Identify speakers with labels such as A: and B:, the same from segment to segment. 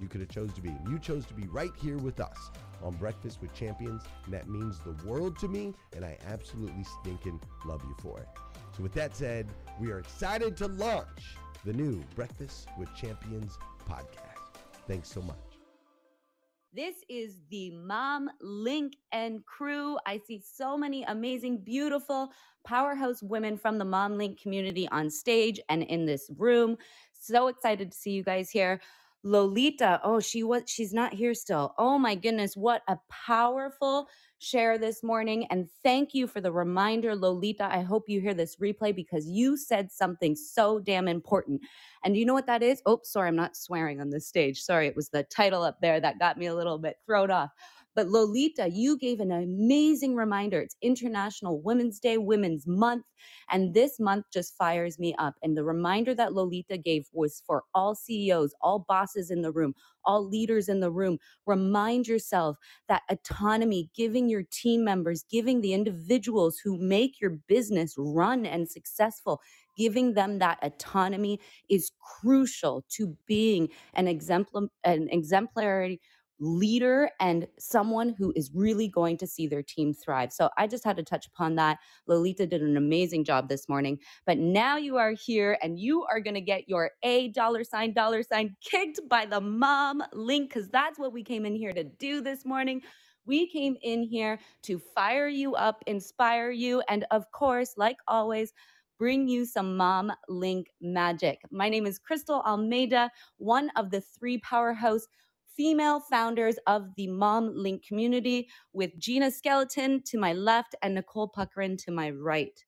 A: you could have chose to be. You chose to be right here with us on Breakfast with Champions, and that means the world to me, and I absolutely stinking love you for it. So with that said, we are excited to launch the new Breakfast with Champions podcast. Thanks so much.
B: This is the Mom Link and crew. I see so many amazing, beautiful, powerhouse women from the Mom Link community on stage and in this room. So excited to see you guys here. Lolita, oh, she was she's not here still. Oh my goodness, what a powerful share this morning and thank you for the reminder Lolita. I hope you hear this replay because you said something so damn important. And you know what that is? Oh, sorry, I'm not swearing on this stage. Sorry, it was the title up there that got me a little bit thrown off. But Lolita, you gave an amazing reminder. It's International Women's Day, Women's Month, and this month just fires me up. And the reminder that Lolita gave was for all CEOs, all bosses in the room, all leaders in the room. Remind yourself that autonomy, giving your team members, giving the individuals who make your business run and successful, giving them that autonomy is crucial to being an exemplar an exemplary leader and someone who is really going to see their team thrive. So I just had to touch upon that. Lolita did an amazing job this morning. But now you are here and you are going to get your A dollar sign, dollar sign kicked by the mom link because that's what we came in here to do this morning. We came in here to fire you up, inspire you, and of course, like always, bring you some Mom Link magic. My name is Crystal Almeida, one of the three powerhouse female founders of the Mom Link community, with Gina Skelton to my left and Nicole Puckrin to my right.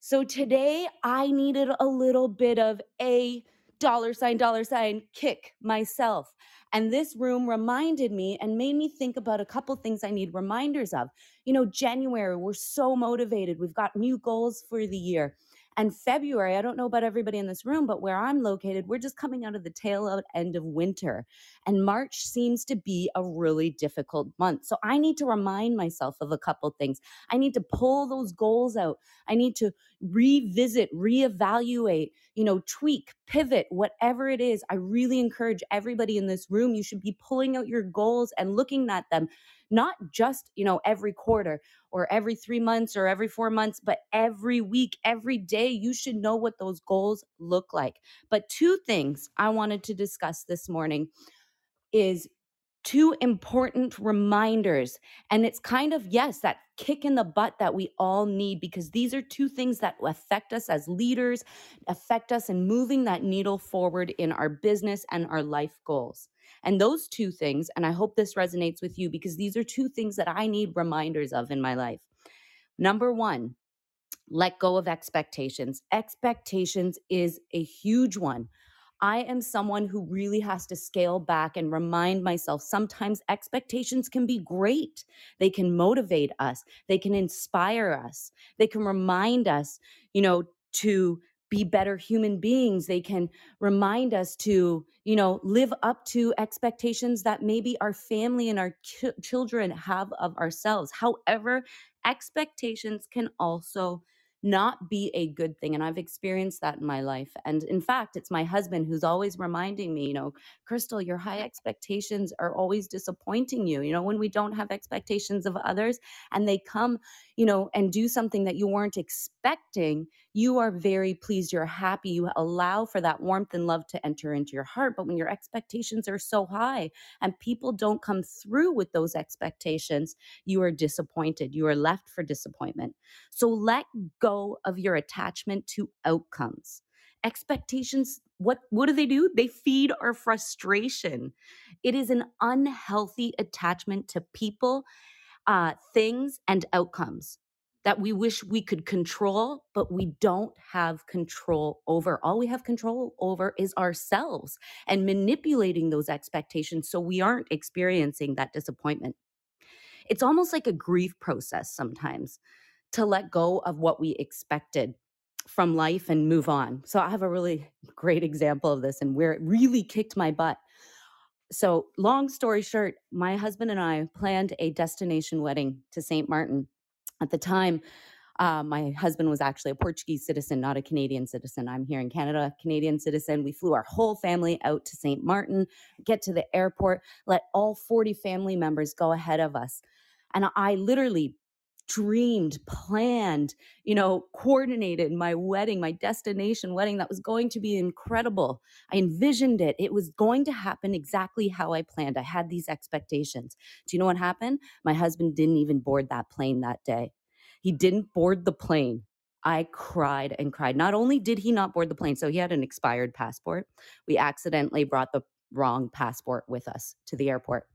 B: So today I needed a little bit of a dollar sign, dollar sign kick myself. And this room reminded me and made me think about a couple things I need reminders of. You know, January, we're so motivated. We've got new goals for the year. And February, I don't know about everybody in this room, but where I'm located, we're just coming out of the tail end of winter. And March seems to be a really difficult month. So I need to remind myself of a couple things. I need to pull those goals out. I need to revisit, reevaluate, you know, tweak, pivot, whatever it is. I really encourage everybody in this room, you should be pulling out your goals and looking at them not just, you know, every quarter or every three months or every four months, but every week, every day, you should know what those goals look like. But two things I wanted to discuss this morning is two important reminders. And it's kind of, yes, that kick in the butt that we all need because these are two things that affect us as leaders, affect us in moving that needle forward in our business and our life goals. And those two things, and I hope this resonates with you because these are two things that I need reminders of in my life. Number one, let go of expectations. Expectations is a huge one. I am someone who really has to scale back and remind myself sometimes expectations can be great. They can motivate us, they can inspire us, they can remind us, you know, to be better human beings. They can remind us to, you know, live up to expectations that maybe our family and our ch- children have of ourselves. However, expectations can also not be a good thing. And I've experienced that in my life. And in fact, it's my husband who's always reminding me, you know, Crystal, your high expectations are always disappointing you. You know, when we don't have expectations of others and they come, you know, and do something that you weren't expecting, you are very pleased, you're happy, you allow for that warmth and love to enter into your heart. But when your expectations are so high and people don't come through with those expectations, you are disappointed. You are left for disappointment. So let go of your attachment to outcomes. Expectations, what, what do they do? They feed our frustration. It is an unhealthy attachment to people, uh, things, and outcomes that we wish we could control, but we don't have control over. All we have control over is ourselves and manipulating those expectations so we aren't experiencing that disappointment. It's almost like a grief process sometimes to let go of what we expected from life and move on. So I have a really great example of this and where it really kicked my butt. So, long story short, my husband and I planned a destination wedding to St. Martin at the time, uh, my husband was actually a Portuguese citizen, not a Canadian citizen. I'm here in Canada, Canadian citizen. We flew our whole family out to St. Martin, get to the airport, let all 40 family members go ahead of us. And I literally dreamed, planned, you know, coordinated my wedding, my destination wedding that was going to be incredible. I envisioned it. It was going to happen exactly how I planned. I had these expectations. Do you know what happened? My husband didn't even board that plane that day. He didn't board the plane. I cried and cried. Not only did he not board the plane, so he had an expired passport, we accidentally brought the wrong passport with us to the airport.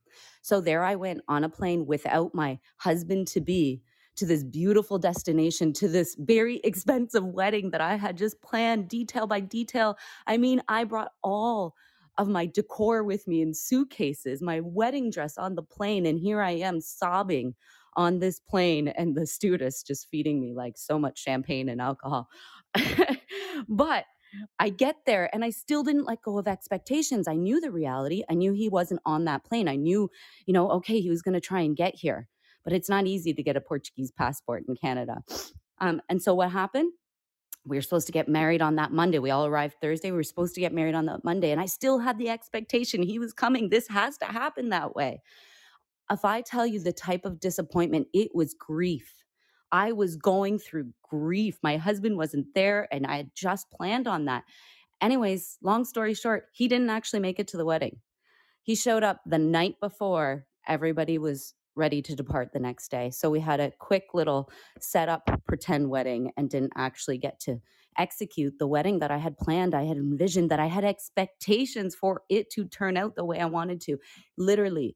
B: So there I went on a plane without my husband to be to this beautiful destination, to this very expensive wedding that I had just planned detail by detail. I mean, I brought all of my decor with me in suitcases, my wedding dress on the plane, and here I am sobbing on this plane, and the stewardess just feeding me like so much champagne and alcohol. but I get there and I still didn't let go of expectations. I knew the reality. I knew he wasn't on that plane. I knew, you know, okay, he was going to try and get here but it's not easy to get a Portuguese passport in Canada. Um, and so what happened? we were supposed to get married on that Monday. We all arrived Thursday. We were supposed to get married on that Monday. And I still had the expectation he was coming. This has to happen that way. If I tell you the type of disappointment, it was grief. I was going through grief. My husband wasn't there, and I had just planned on that. Anyways, long story short, he didn't actually make it to the wedding. He showed up the night before everybody was ready to depart the next day. So we had a quick little setup pretend wedding and didn't actually get to execute the wedding that I had planned. I had envisioned that I had expectations for it to turn out the way I wanted to. Literally,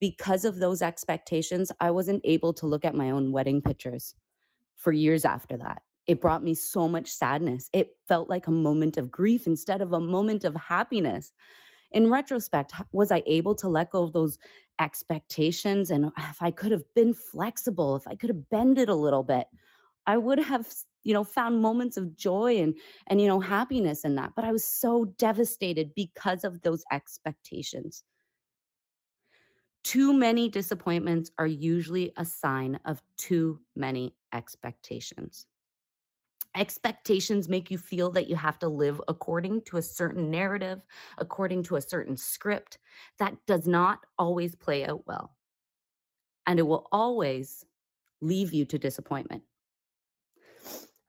B: because of those expectations, I wasn't able to look at my own wedding pictures for years after that. It brought me so much sadness. It felt like a moment of grief instead of a moment of happiness in retrospect, was I able to let go of those expectations? And ah, if I could have been flexible, if I could have bended a little bit, I would have, you know, found moments of joy and and you know happiness in that. But I was so devastated because of those expectations. Too many disappointments are usually a sign of too many expectations. Expectations make you feel that you have to live according to a certain narrative, according to a certain script. That does not always play out well. And it will always leave you to disappointment.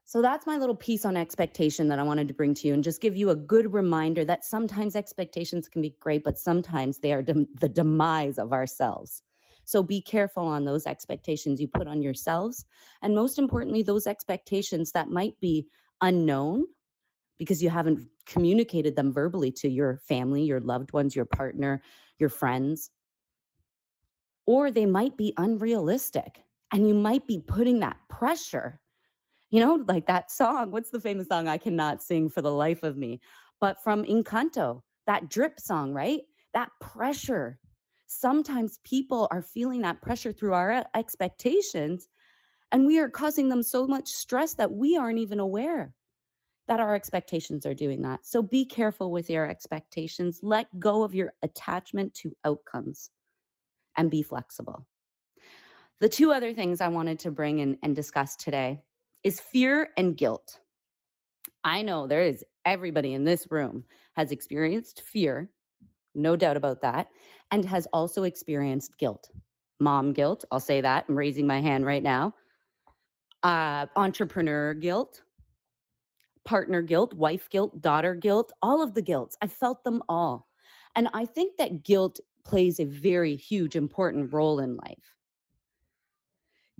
B: So that's my little piece on expectation that I wanted to bring to you and just give you a good reminder that sometimes expectations can be great, but sometimes they are de- the demise of ourselves. So be careful on those expectations you put on yourselves. And most importantly, those expectations that might be unknown because you haven't communicated them verbally to your family, your loved ones, your partner, your friends. Or they might be unrealistic and you might be putting that pressure. You know, like that song. What's the famous song I cannot sing for the life of me? But from Encanto, that drip song, right? That pressure sometimes people are feeling that pressure through our uh, expectations and we are causing them so much stress that we aren't even aware that our expectations are doing that. So be careful with your expectations. Let go of your attachment to outcomes and be flexible. The two other things I wanted to bring in and discuss today is fear and guilt. I know there is everybody in this room has experienced fear no doubt about that, and has also experienced guilt. Mom guilt, I'll say that. I'm raising my hand right now. Uh, entrepreneur guilt, partner guilt, wife guilt, daughter guilt, all of the guilts. I felt them all. And I think that guilt plays a very huge, important role in life.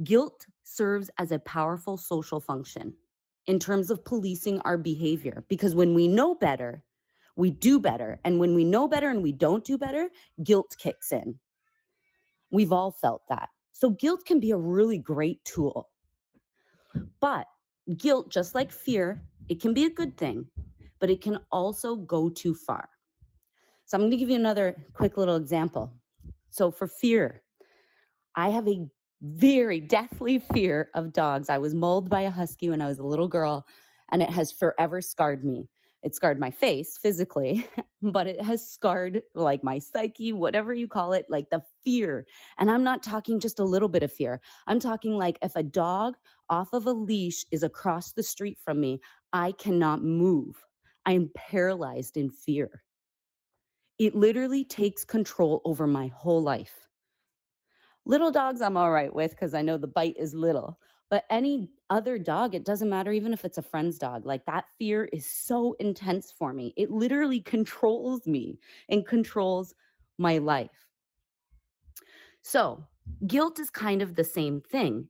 B: Guilt serves as a powerful social function in terms of policing our behavior because when we know better, we do better. And when we know better and we don't do better, guilt kicks in. We've all felt that. So, guilt can be a really great tool. But guilt, just like fear, it can be a good thing, but it can also go too far. So, I'm going to give you another quick little example. So, for fear, I have a very deathly fear of dogs. I was mauled by a husky when I was a little girl, and it has forever scarred me it scarred my face physically, but it has scarred like my psyche, whatever you call it, like the fear. And I'm not talking just a little bit of fear. I'm talking like if a dog off of a leash is across the street from me, I cannot move. I am paralyzed in fear. It literally takes control over my whole life. Little dogs, I'm all right with because I know the bite is little. But any other dog, it doesn't matter, even if it's a friend's dog, like that fear is so intense for me. It literally controls me and controls my life. So, guilt is kind of the same thing.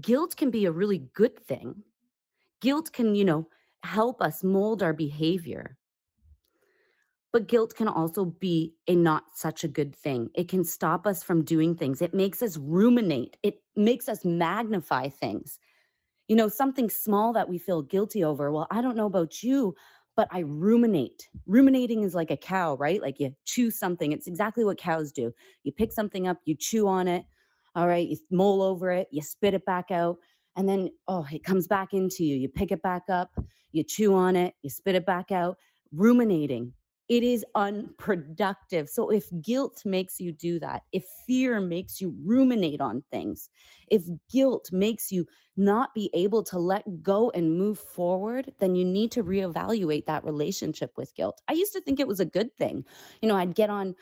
B: Guilt can be a really good thing. Guilt can, you know, help us mold our behavior. But guilt can also be a not such a good thing. It can stop us from doing things. It makes us ruminate. It makes us magnify things. You know, something small that we feel guilty over. Well, I don't know about you, but I ruminate. Ruminating is like a cow, right? Like you chew something. It's exactly what cows do. You pick something up, you chew on it. All right, you mull over it, you spit it back out, and then, oh, it comes back into you. You pick it back up, you chew on it, you spit it back out. Ruminating it is unproductive. So, if guilt makes you do that, if fear makes you ruminate on things, if guilt makes you not be able to let go and move forward, then you need to reevaluate that relationship with guilt. I used to think it was a good thing. You know, I'd get on.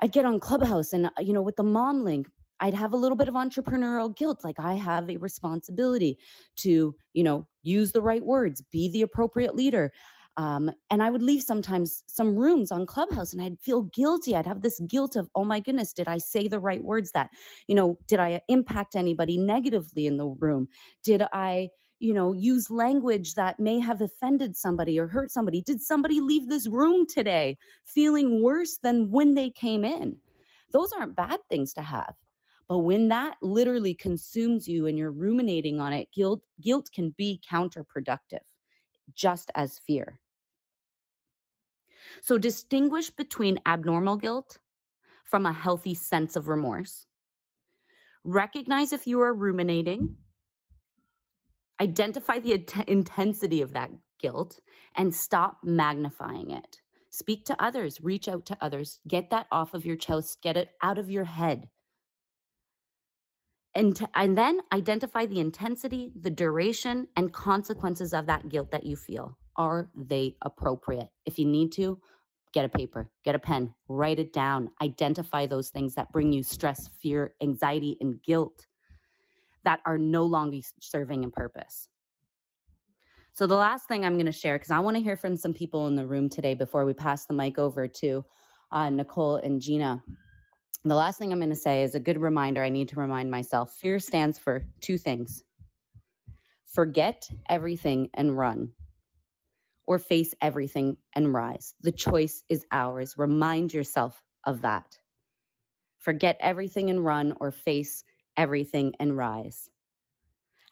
B: I'd get on Clubhouse and, uh, you know, with the mom link, I'd have a little bit of entrepreneurial guilt. Like I have a responsibility to, you know, use the right words, be the appropriate leader. Um, and I would leave sometimes some rooms on Clubhouse and I'd feel guilty. I'd have this guilt of, oh my goodness, did I say the right words that, you know, did I impact anybody negatively in the room? Did I, you know, use language that may have offended somebody or hurt somebody? Did somebody leave this room today feeling worse than when they came in? Those aren't bad things to have. But when that literally consumes you and you're ruminating on it, guilt guilt can be counterproductive, just as fear. So distinguish between abnormal guilt from a healthy sense of remorse. Recognize if you are ruminating. Identify the int- intensity of that guilt and stop magnifying it. Speak to others, reach out to others, get that off of your chest, get it out of your head. And, and then identify the intensity, the duration, and consequences of that guilt that you feel. Are they appropriate? If you need to, get a paper, get a pen, write it down, identify those things that bring you stress, fear, anxiety, and guilt that are no longer serving a purpose. So, the last thing I'm going to share, because I want to hear from some people in the room today before we pass the mic over to uh, Nicole and Gina. The last thing I'm going to say is a good reminder I need to remind myself fear stands for two things forget everything and run or face everything and rise. The choice is ours. Remind yourself of that. Forget everything and run or face everything and rise.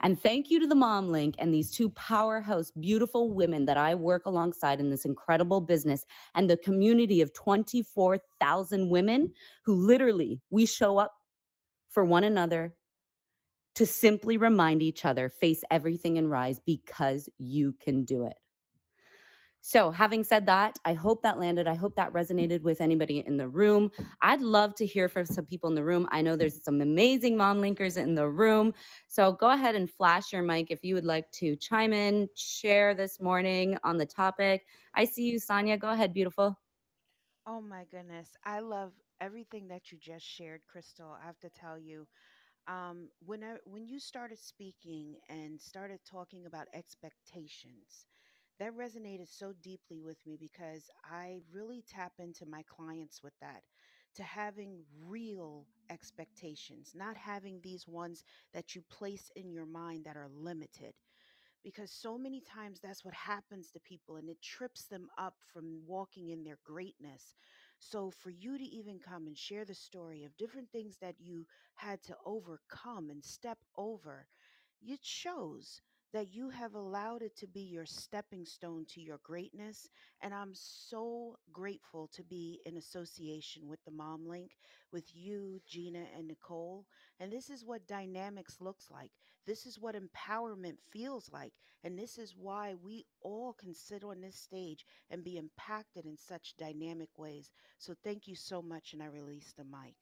B: And thank you to the Mom Link and these two powerhouse, beautiful women that I work alongside in this incredible business and the community of 24,000 women who literally we show up for one another to simply remind each other face everything and rise because you can do it. So, having said that, I hope that landed. I hope that resonated with anybody in the room. I'd love to hear from some people in the room. I know there's some amazing mom linkers in the room. So, go ahead and flash your mic if you would like to chime in, share this morning on the topic. I see you, Sonia. Go ahead, beautiful.
C: Oh my goodness. I love everything that you just shared, Crystal. I have to tell you, um, when I, when you started speaking and started talking about expectations, that resonated so deeply with me because I really tap into my clients with that to having real expectations, not having these ones that you place in your mind that are limited. Because so many times that's what happens to people and it trips them up from walking in their greatness. So, for you to even come and share the story of different things that you had to overcome and step over, it shows that you have allowed it to be your stepping stone to your greatness. And I'm so grateful to be in association with the Mom Link, with you, Gina, and Nicole. And this is what dynamics looks like. This is what empowerment feels like. And this is why we all can sit on this stage and be impacted in such dynamic ways. So thank you so much. And I release the mic.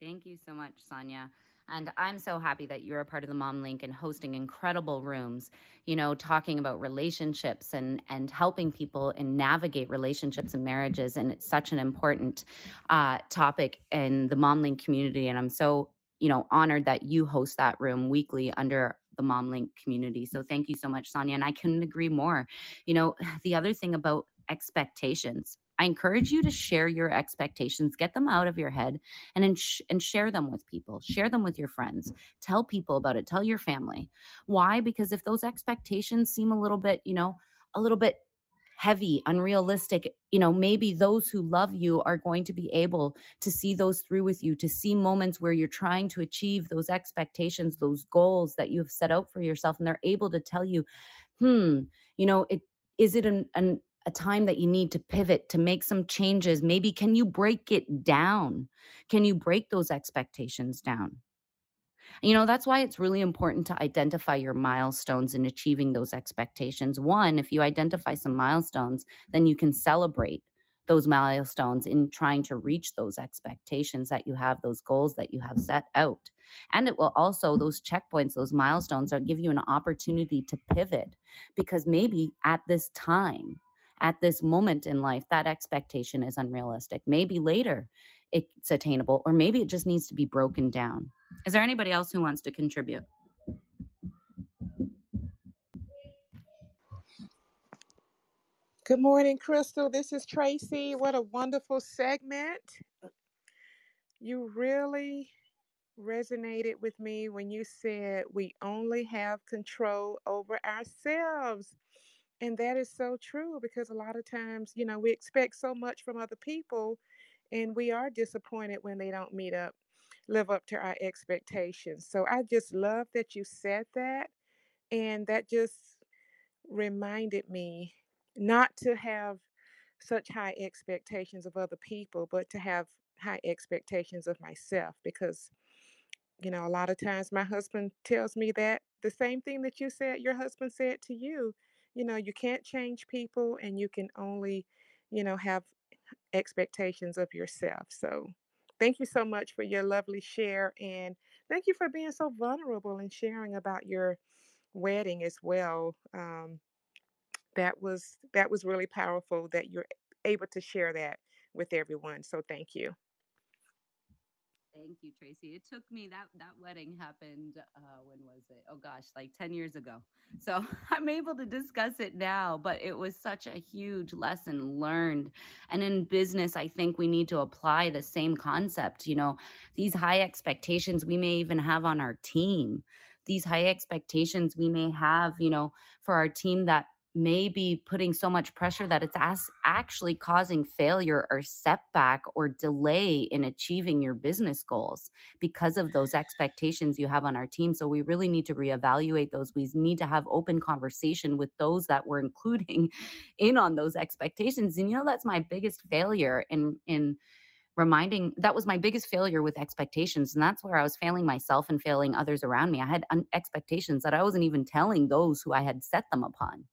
B: Thank you so much, Sonia. And I'm so happy that you're a part of the Mom Link and hosting incredible rooms, you know, talking about relationships and and helping people and navigate relationships and marriages. And it's such an important uh, topic in the Mom Link community. And I'm so, you know, honored that you host that room weekly under the Mom Link community. So thank you so much, Sonia. And I couldn't agree more. You know, the other thing about expectations I encourage you to share your expectations, get them out of your head, and and share them with people. Share them with your friends. Tell people about it. Tell your family. Why? Because if those expectations seem a little bit, you know, a little bit heavy, unrealistic, you know, maybe those who love you are going to be able to see those through with you, to see moments where you're trying to achieve those expectations, those goals that you have set out for yourself, and they're able to tell you, hmm, you know, it is it an, an a time that you need to pivot to make some changes maybe can you break it down can you break those expectations down You know, that's why it's really important to identify your milestones in achieving those expectations. One, if you identify some milestones, then you can celebrate those milestones in trying to reach those expectations that you have, those goals that you have set out. And it will also, those checkpoints, those milestones, are give you an opportunity to pivot because maybe at this time, at this moment in life, that expectation is unrealistic. Maybe later it's attainable, or maybe it just needs to be broken down. Is there anybody else who wants to contribute?
D: Good morning, Crystal. This is Tracy. What a wonderful segment. You really resonated with me when you said we only have control over ourselves. And that is so true because a lot of times, you know, we expect so much from other people and we are disappointed when they don't meet up, live up to our expectations. So I just love that you said that. And that just reminded me not to have such high expectations of other people, but to have high expectations of myself because you know a lot of times my husband tells me that the same thing that you said your husband said to you you know you can't change people and you can only you know have expectations of yourself so thank you so much for your lovely share and thank you for being so vulnerable and sharing about your wedding as well um, that was that was really powerful that you're able to share that with everyone. So thank you.
B: Thank you, Tracy. It took me that that wedding happened. Uh, when was it? Oh gosh, like ten years ago. So I'm able to discuss it now. But it was such a huge lesson learned. And in business, I think we need to apply the same concept. You know, these high expectations we may even have on our team. These high expectations we may have, you know, for our team that may be putting so much pressure that it's as actually causing failure or setback or delay in achieving your business goals because of those expectations you have on our team. So we really need to reevaluate those. We need to have open conversation with those that we're including in on those expectations. And you know that's my biggest failure in in reminding that was my biggest failure with expectations. And that's where i was failing myself and failing others around me. I had un- expectations that i wasn't even telling those who i had set them upon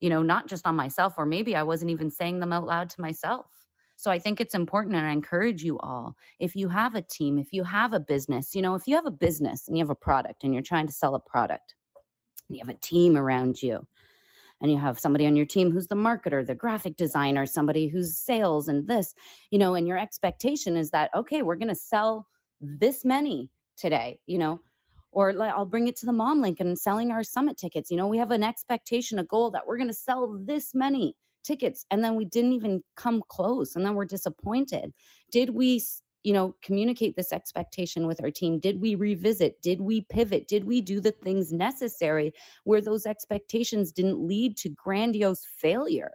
B: you know, not just on myself, or maybe I wasn't even saying them out loud to myself. So I think it's important and I encourage you all if you have a team, if you have a business, you know, if you have a business and you have a product and you're trying to sell a product, you have a team around you, and you have somebody on your team who's the marketer, the graphic designer, somebody who's sales and this, you know, and your expectation is that, okay, we're going to sell this many today, you know, or I'll bring it to the mom link and selling our summit tickets. You know, we have an expectation, a goal that we're going to sell this many tickets and then we didn't even come close and then we're disappointed. Did we you know communicate this expectation with our team did we revisit did we pivot did we do the things necessary where those expectations didn't lead to grandiose failure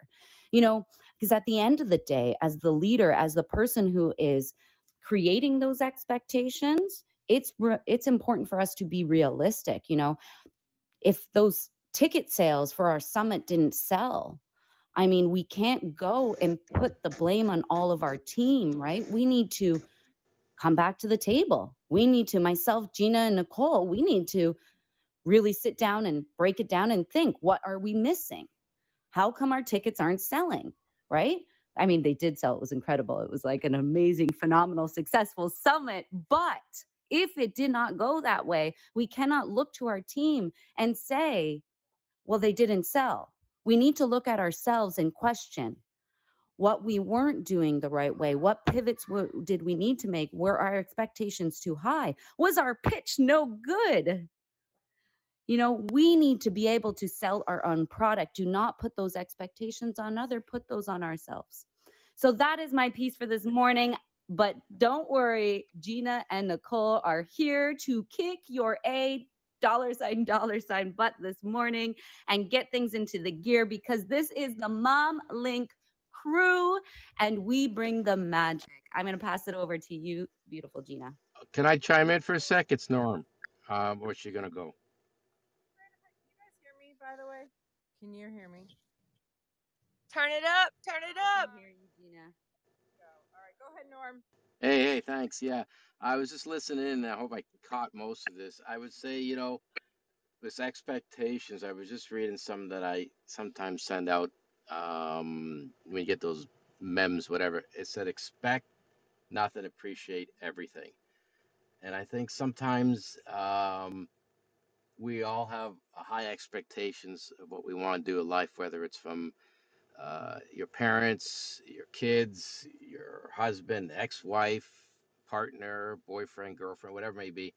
B: you know because at the end of the day as the leader as the person who is creating those expectations it's it's important for us to be realistic you know? If those ticket sales for our summit didn't sell i mean we can't go and put the blame on all of our team right? We need to come back to the table. We need to myself gina and nicole we need to really sit down and break it down and think what are we missing? How come our tickets aren't selling right? I mean they did sell. It was incredible. It was like an amazing phenomenal successful summit but if it did not go that way, we cannot look to our team and say, well, they didn't sell. We need to look at ourselves and question what we weren't doing the right way. What pivots did we need to make? Were our expectations too high? Was our pitch no good? You know, we need to be able to sell our own product. Do not put those expectations on other, put those on ourselves. So that is my piece for this morning. But don't worry, Gina and Nicole are here to kick your A dollar sign, dollar sign butt this morning and get things into the gear because this is the Mom Link crew and we bring the magic. I'm going to pass it over to you, beautiful Gina.
E: Can I chime in for a sec? It's Norm. Um, where's she going to go?
F: Can you guys hear me, by the way? Can you hear me? Turn it up. Turn it up.
B: I hear you, Gina.
F: Go. All right, go ahead, Norm.
E: Hey, hey, thanks. Yeah, I was just listening and I hope I caught most of this. I would say, you know, this expectations, I was just reading some that I sometimes send out um, when you get those memes, whatever. It said, expect nothing, appreciate everything. And I think sometimes um, we all have high expectations of what we want to do in life, whether it's from uh, your parents, your kids, your husband, ex wife, partner, boyfriend, girlfriend, whatever it may be.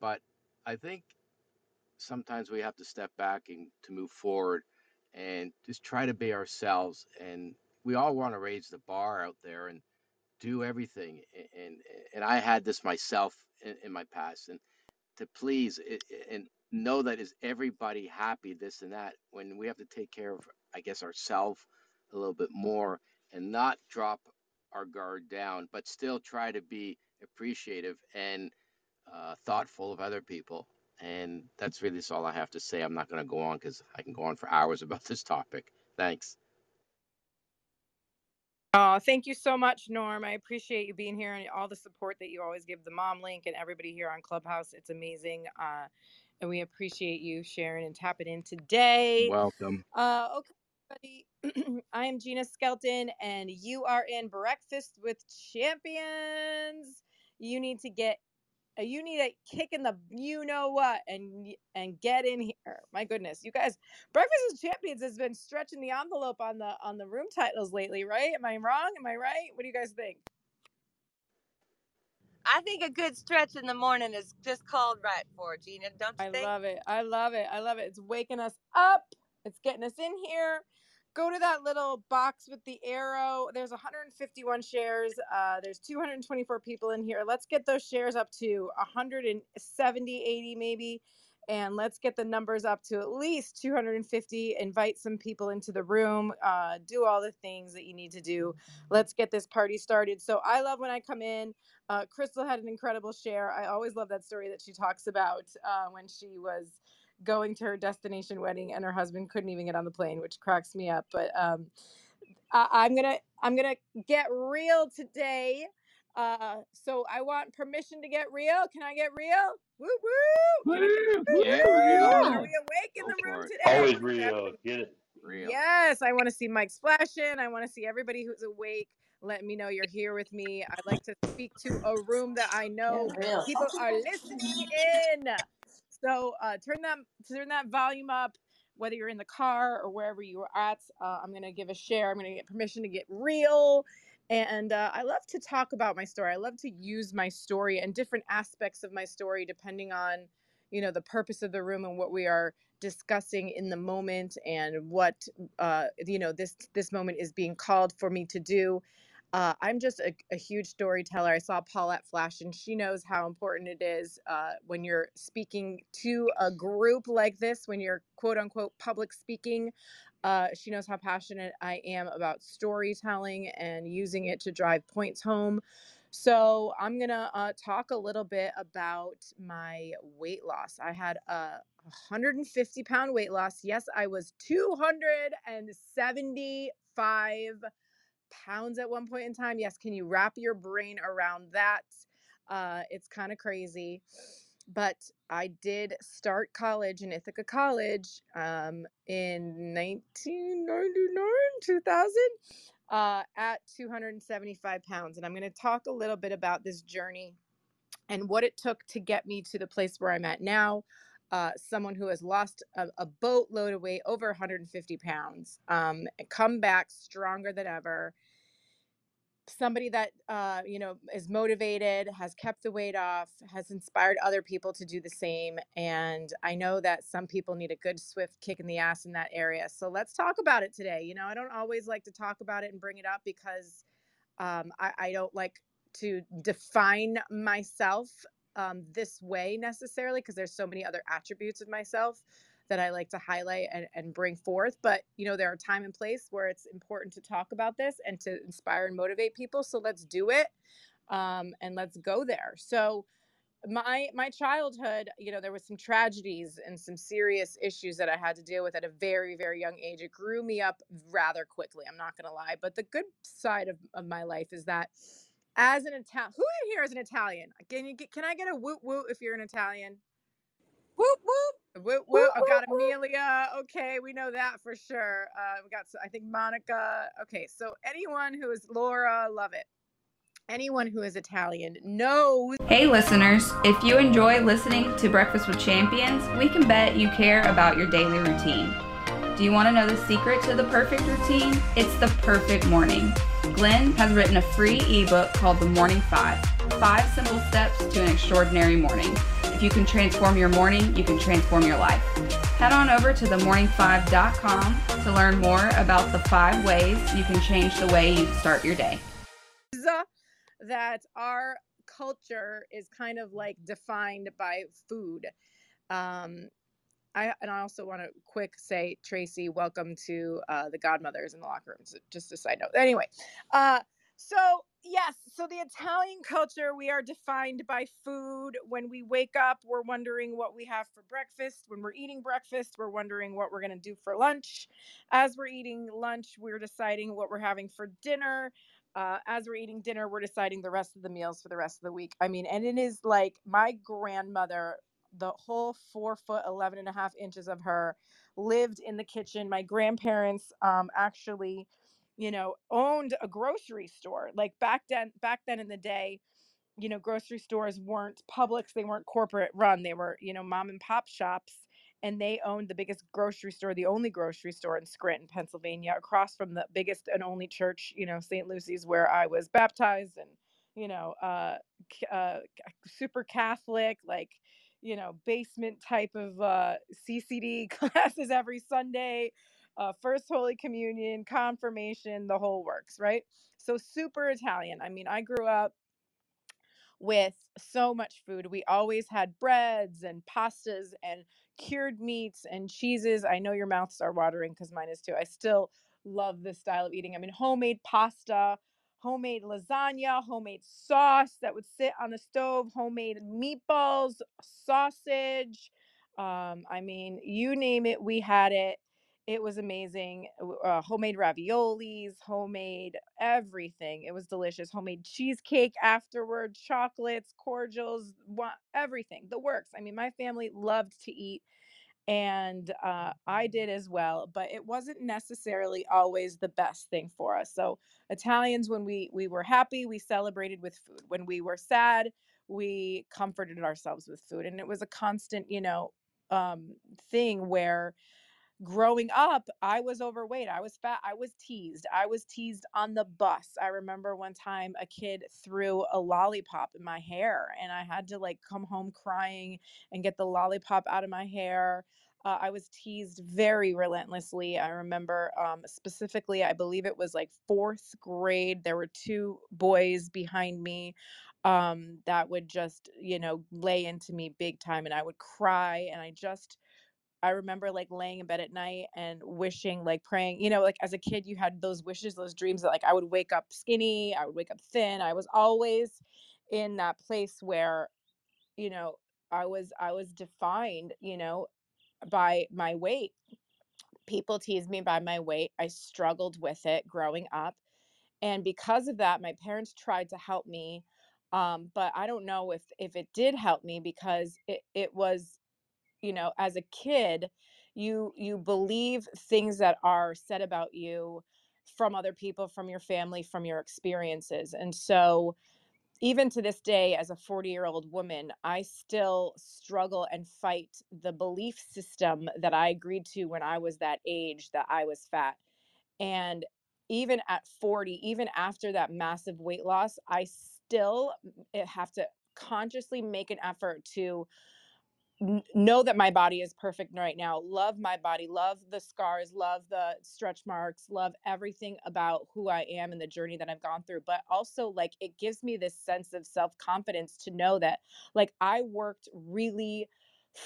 E: But I think sometimes we have to step back and to move forward and just try to be ourselves. And we all want to raise the bar out there and do everything. And and I had this myself in, in my past. And to please and know that is everybody happy, this and that, when we have to take care of, I guess, ourselves a little bit more and not drop our guard down, but still try to be appreciative and uh, thoughtful of other people. And that's really all I have to say. I'm not going to go on because I can go on for hours about this topic. Thanks.
F: Oh, thank you so much, Norm. I appreciate you being here and all the support that you always give the Mom Link and everybody here on Clubhouse. It's amazing. Uh, and we appreciate you sharing and tapping in today.
E: Welcome.
F: Uh, okay, everybody. I am Gina Skelton, and you are in Breakfast with Champions. You need to get uh, you need a kick in the you know what and and get in here my goodness you guys breakfast with champions has been stretching the envelope on the on the room titles lately right am i wrong am i right what do you guys think
G: I think a good stretch in the morning is just called right for it, Gina. Don't you think?
F: I
G: think?
F: love it. I love it. I love it. It's waking us up. It's getting us in here. Go to that little box with the arrow. There's 151 shares. Uh, there's 224 people in here. Let's get those shares up to 170, 80 maybe. And let's get the numbers up to at least 250. Invite some people into the room. Uh, do all the things that you need to do. Let's get this party started. So I love when I come in. Uh, Crystal had an incredible share. I always love that story that she talks about uh, when she was going to her destination wedding and her husband couldn't even get on the plane, which cracks me up. But um, I- I'm gonna I'm gonna get real today. Uh, so I want permission to get real. Can I get real? Woo woo! Can I get
E: Woo!
F: woo,
E: Yeah, real.
F: Are we awake in the room today?
H: Always real. Get it.
E: Real.
F: Yes, I want to see Mike's flashing. I want to see everybody who's awake. Let me know you're here with me. I'd like to speak to a room that I know
G: real.
F: people are listening in. So uh, turn that turn that volume up, whether you're in the car or wherever you are at. Uh, I'm gonna give a share. I'm gonna get permission to get real. And uh, I love to talk about my story. I love to use my story and different aspects of my story, depending on, you know, the purpose of the room and what we are discussing in the moment and what, uh, you know, this this moment is being called for me to do. Uh, I'm just a, a huge storyteller. I saw Paulette Flash, and she knows how important it is uh, when you're speaking to a group like this, when you're quote unquote public speaking. Uh, she knows how passionate I am about storytelling and using it to drive points home. So, I'm going to uh, talk a little bit about my weight loss. I had a 150 pound weight loss. Yes, I was 275 pounds at one point in time. Yes, can you wrap your brain around that? Uh, it's kind of crazy. But I did start college in Ithaca College um, in 1999, 2000, uh, at 275 pounds. And I'm going to talk a little bit about this journey and what it took to get me to the place where I'm at now. Uh, someone who has lost a, a boatload of weight, over 150 pounds, um, come back stronger than ever. Somebody that uh, you know is motivated, has kept the weight off, has inspired other people to do the same. And I know that some people need a good swift kick in the ass in that area. So let's talk about it today. You know, I don't always like to talk about it and bring it up because um, I, I don't like to define myself um, this way necessarily because there's so many other attributes of myself that I like to highlight and, and bring forth. But you know, there are time and place where it's important to talk about this and to inspire and motivate people. So let's do it um, and let's go there. So my my childhood, you know, there was some tragedies and some serious issues that I had to deal with at a very very young age. It grew me up rather quickly. I'm not gonna lie, but the good side of, of my life is that As an Italian, who in here is an Italian? Can you get, can I get a woot woot if you're an Italian?
G: Whoop whoop.
F: Woot woot. I've got Amelia. Okay, we know that for sure. Uh, we got I think Monica. Okay, so anyone who is Laura, love it. Anyone who is Italian knows.
H: Hey, listeners, if you enjoy listening to Breakfast with Champions, we can bet you care about your daily routine. Do you want to know the secret to the perfect routine? It's the perfect morning. Glenn has written a free ebook called The Morning Five Five Simple Steps to an Extraordinary Morning. If you can transform your morning, you can transform your life. Head on over to themorning5.com to learn more about the five ways you can change the way you start your day
F: that our culture is kind of like defined by food. Um, I and I also want to quick say, Tracy, welcome to uh, the Godmothers in the locker room. So just a side note. Anyway, uh, so yes, so the Italian culture, we are defined by food. When we wake up, we're wondering what we have for breakfast. When we're eating breakfast, we're wondering what we're going to do for lunch. As we're eating lunch, we're deciding what we're having for dinner uh, as we're eating dinner, we're deciding the rest of the meals for the rest of the week. I mean, and it is like my grandmother, the whole four foot, 11 and a half inches of her lived in the kitchen. My grandparents um, actually, you know, owned a grocery store. Like back then, back then in the day, you know, grocery stores weren't publics they weren't corporate run, they were, you know, mom and pop shops and they owned the biggest grocery store, the only grocery store in Scranton, Pennsylvania, across from the biggest and only church, you know, St. Lucy's, where I was baptized, and you know, uh, uh, super Catholic, like you know, basement type of uh, CCD classes every Sunday, uh, First Holy Communion, confirmation, the whole works, right? So super Italian. I mean, I grew up with so much food. We always had breads and pastas and cured meats and cheeses. I know your mouths are watering because mine is too. I still love this style of eating. I mean, homemade pasta, homemade lasagna, homemade sauce that would sit on the stove, homemade meatballs, sausage. Um, I mean, you name it, we had it. It was amazing. Uh, homemade raviolis, homemade everything. It was delicious. Homemade cheesecake afterward, chocolates, cordials, everything. The works. I mean, my family loved to eat and uh, I did as well, but it wasn't necessarily always the best thing for us. So Italians, when we we were happy, we celebrated with food. When we were sad, we comforted ourselves with food, and it was a constant, you know, um, thing where growing up, I was overweight. I was fat. I was teased. I was teased on the bus. I remember one time a kid threw a lollipop in my hair, and I had to like come home crying and get the lollipop out of my hair. Uh, I was teased very relentlessly. I remember um, specifically, I believe it was like fourth grade. There were two boys behind me um, that would just, you know, lay into me big time, and I would cry, and I just I remember like laying in bed at night and wishing, like praying, you know, like as a kid, you had those wishes, those dreams that like I would wake up skinny, I would wake up thin. I was always in that place where, you know, I was I was defined, you know, by my weight. People teased me by my weight. I struggled with it growing up. And because of that, my parents tried to help me. Um, but I don't know if if it did help me because it, it was you know as a kid you you believe things that are said about you from other people from your family from your experiences and so even to this day as a 40 year old woman i still struggle and fight the belief system that i agreed to when i was that age that i was fat and even at 40 even after that massive weight loss i still eh, have to consciously make an effort to know that my body is perfect right now love my body love the scars love the stretch marks love everything about who i am and the journey that i've gone through but also like it gives me this sense of self-confidence to know that like i worked really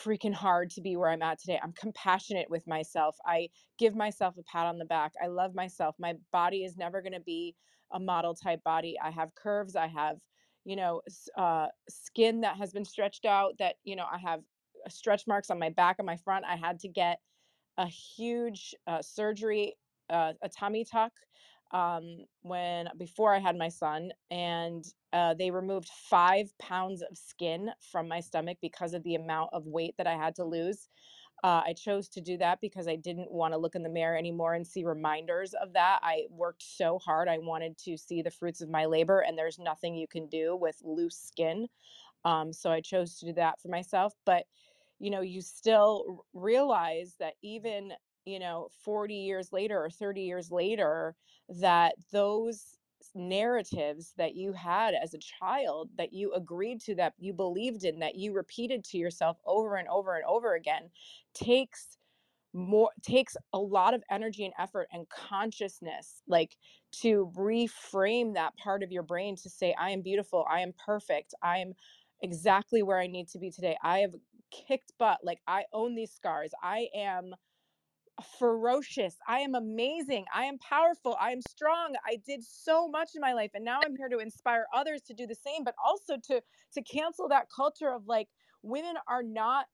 F: freaking hard to be where i'm at today. I'm compassionate with myself. I give myself a pat on the back. I love myself. My body is never going to be a model type body. I have curves. I have you know uh, skin that has been stretched out that you know i have stretch marks on my back and my front. I had to get a huge uh, surgery, uh, a tummy tuck. um, when before I had my son, and uh, they removed five pounds of skin from my stomach because of the amount of weight that I had to lose. Uh, I chose to do that because I didn't want to look in the mirror anymore and see reminders of that. I worked so hard. I wanted to see the fruits of my labor, and there's nothing you can do with loose skin. Um, so I chose to do that for myself. But, you know, you still realize that even, you know, 40 years later or 30 years later, that those narratives that you had as a child that you agreed to that you believed in that you repeated to yourself over and over and over again takes more takes a lot of energy and effort and consciousness like to reframe that part of your brain to say i am beautiful i am perfect i am exactly where I need to be today. I have kicked butt. Like I own these scars. I am ferocious. I am amazing. I am powerful. I am strong. I did so much in my life and now I'm here to inspire others to do the same but also to to cancel that culture of like women are not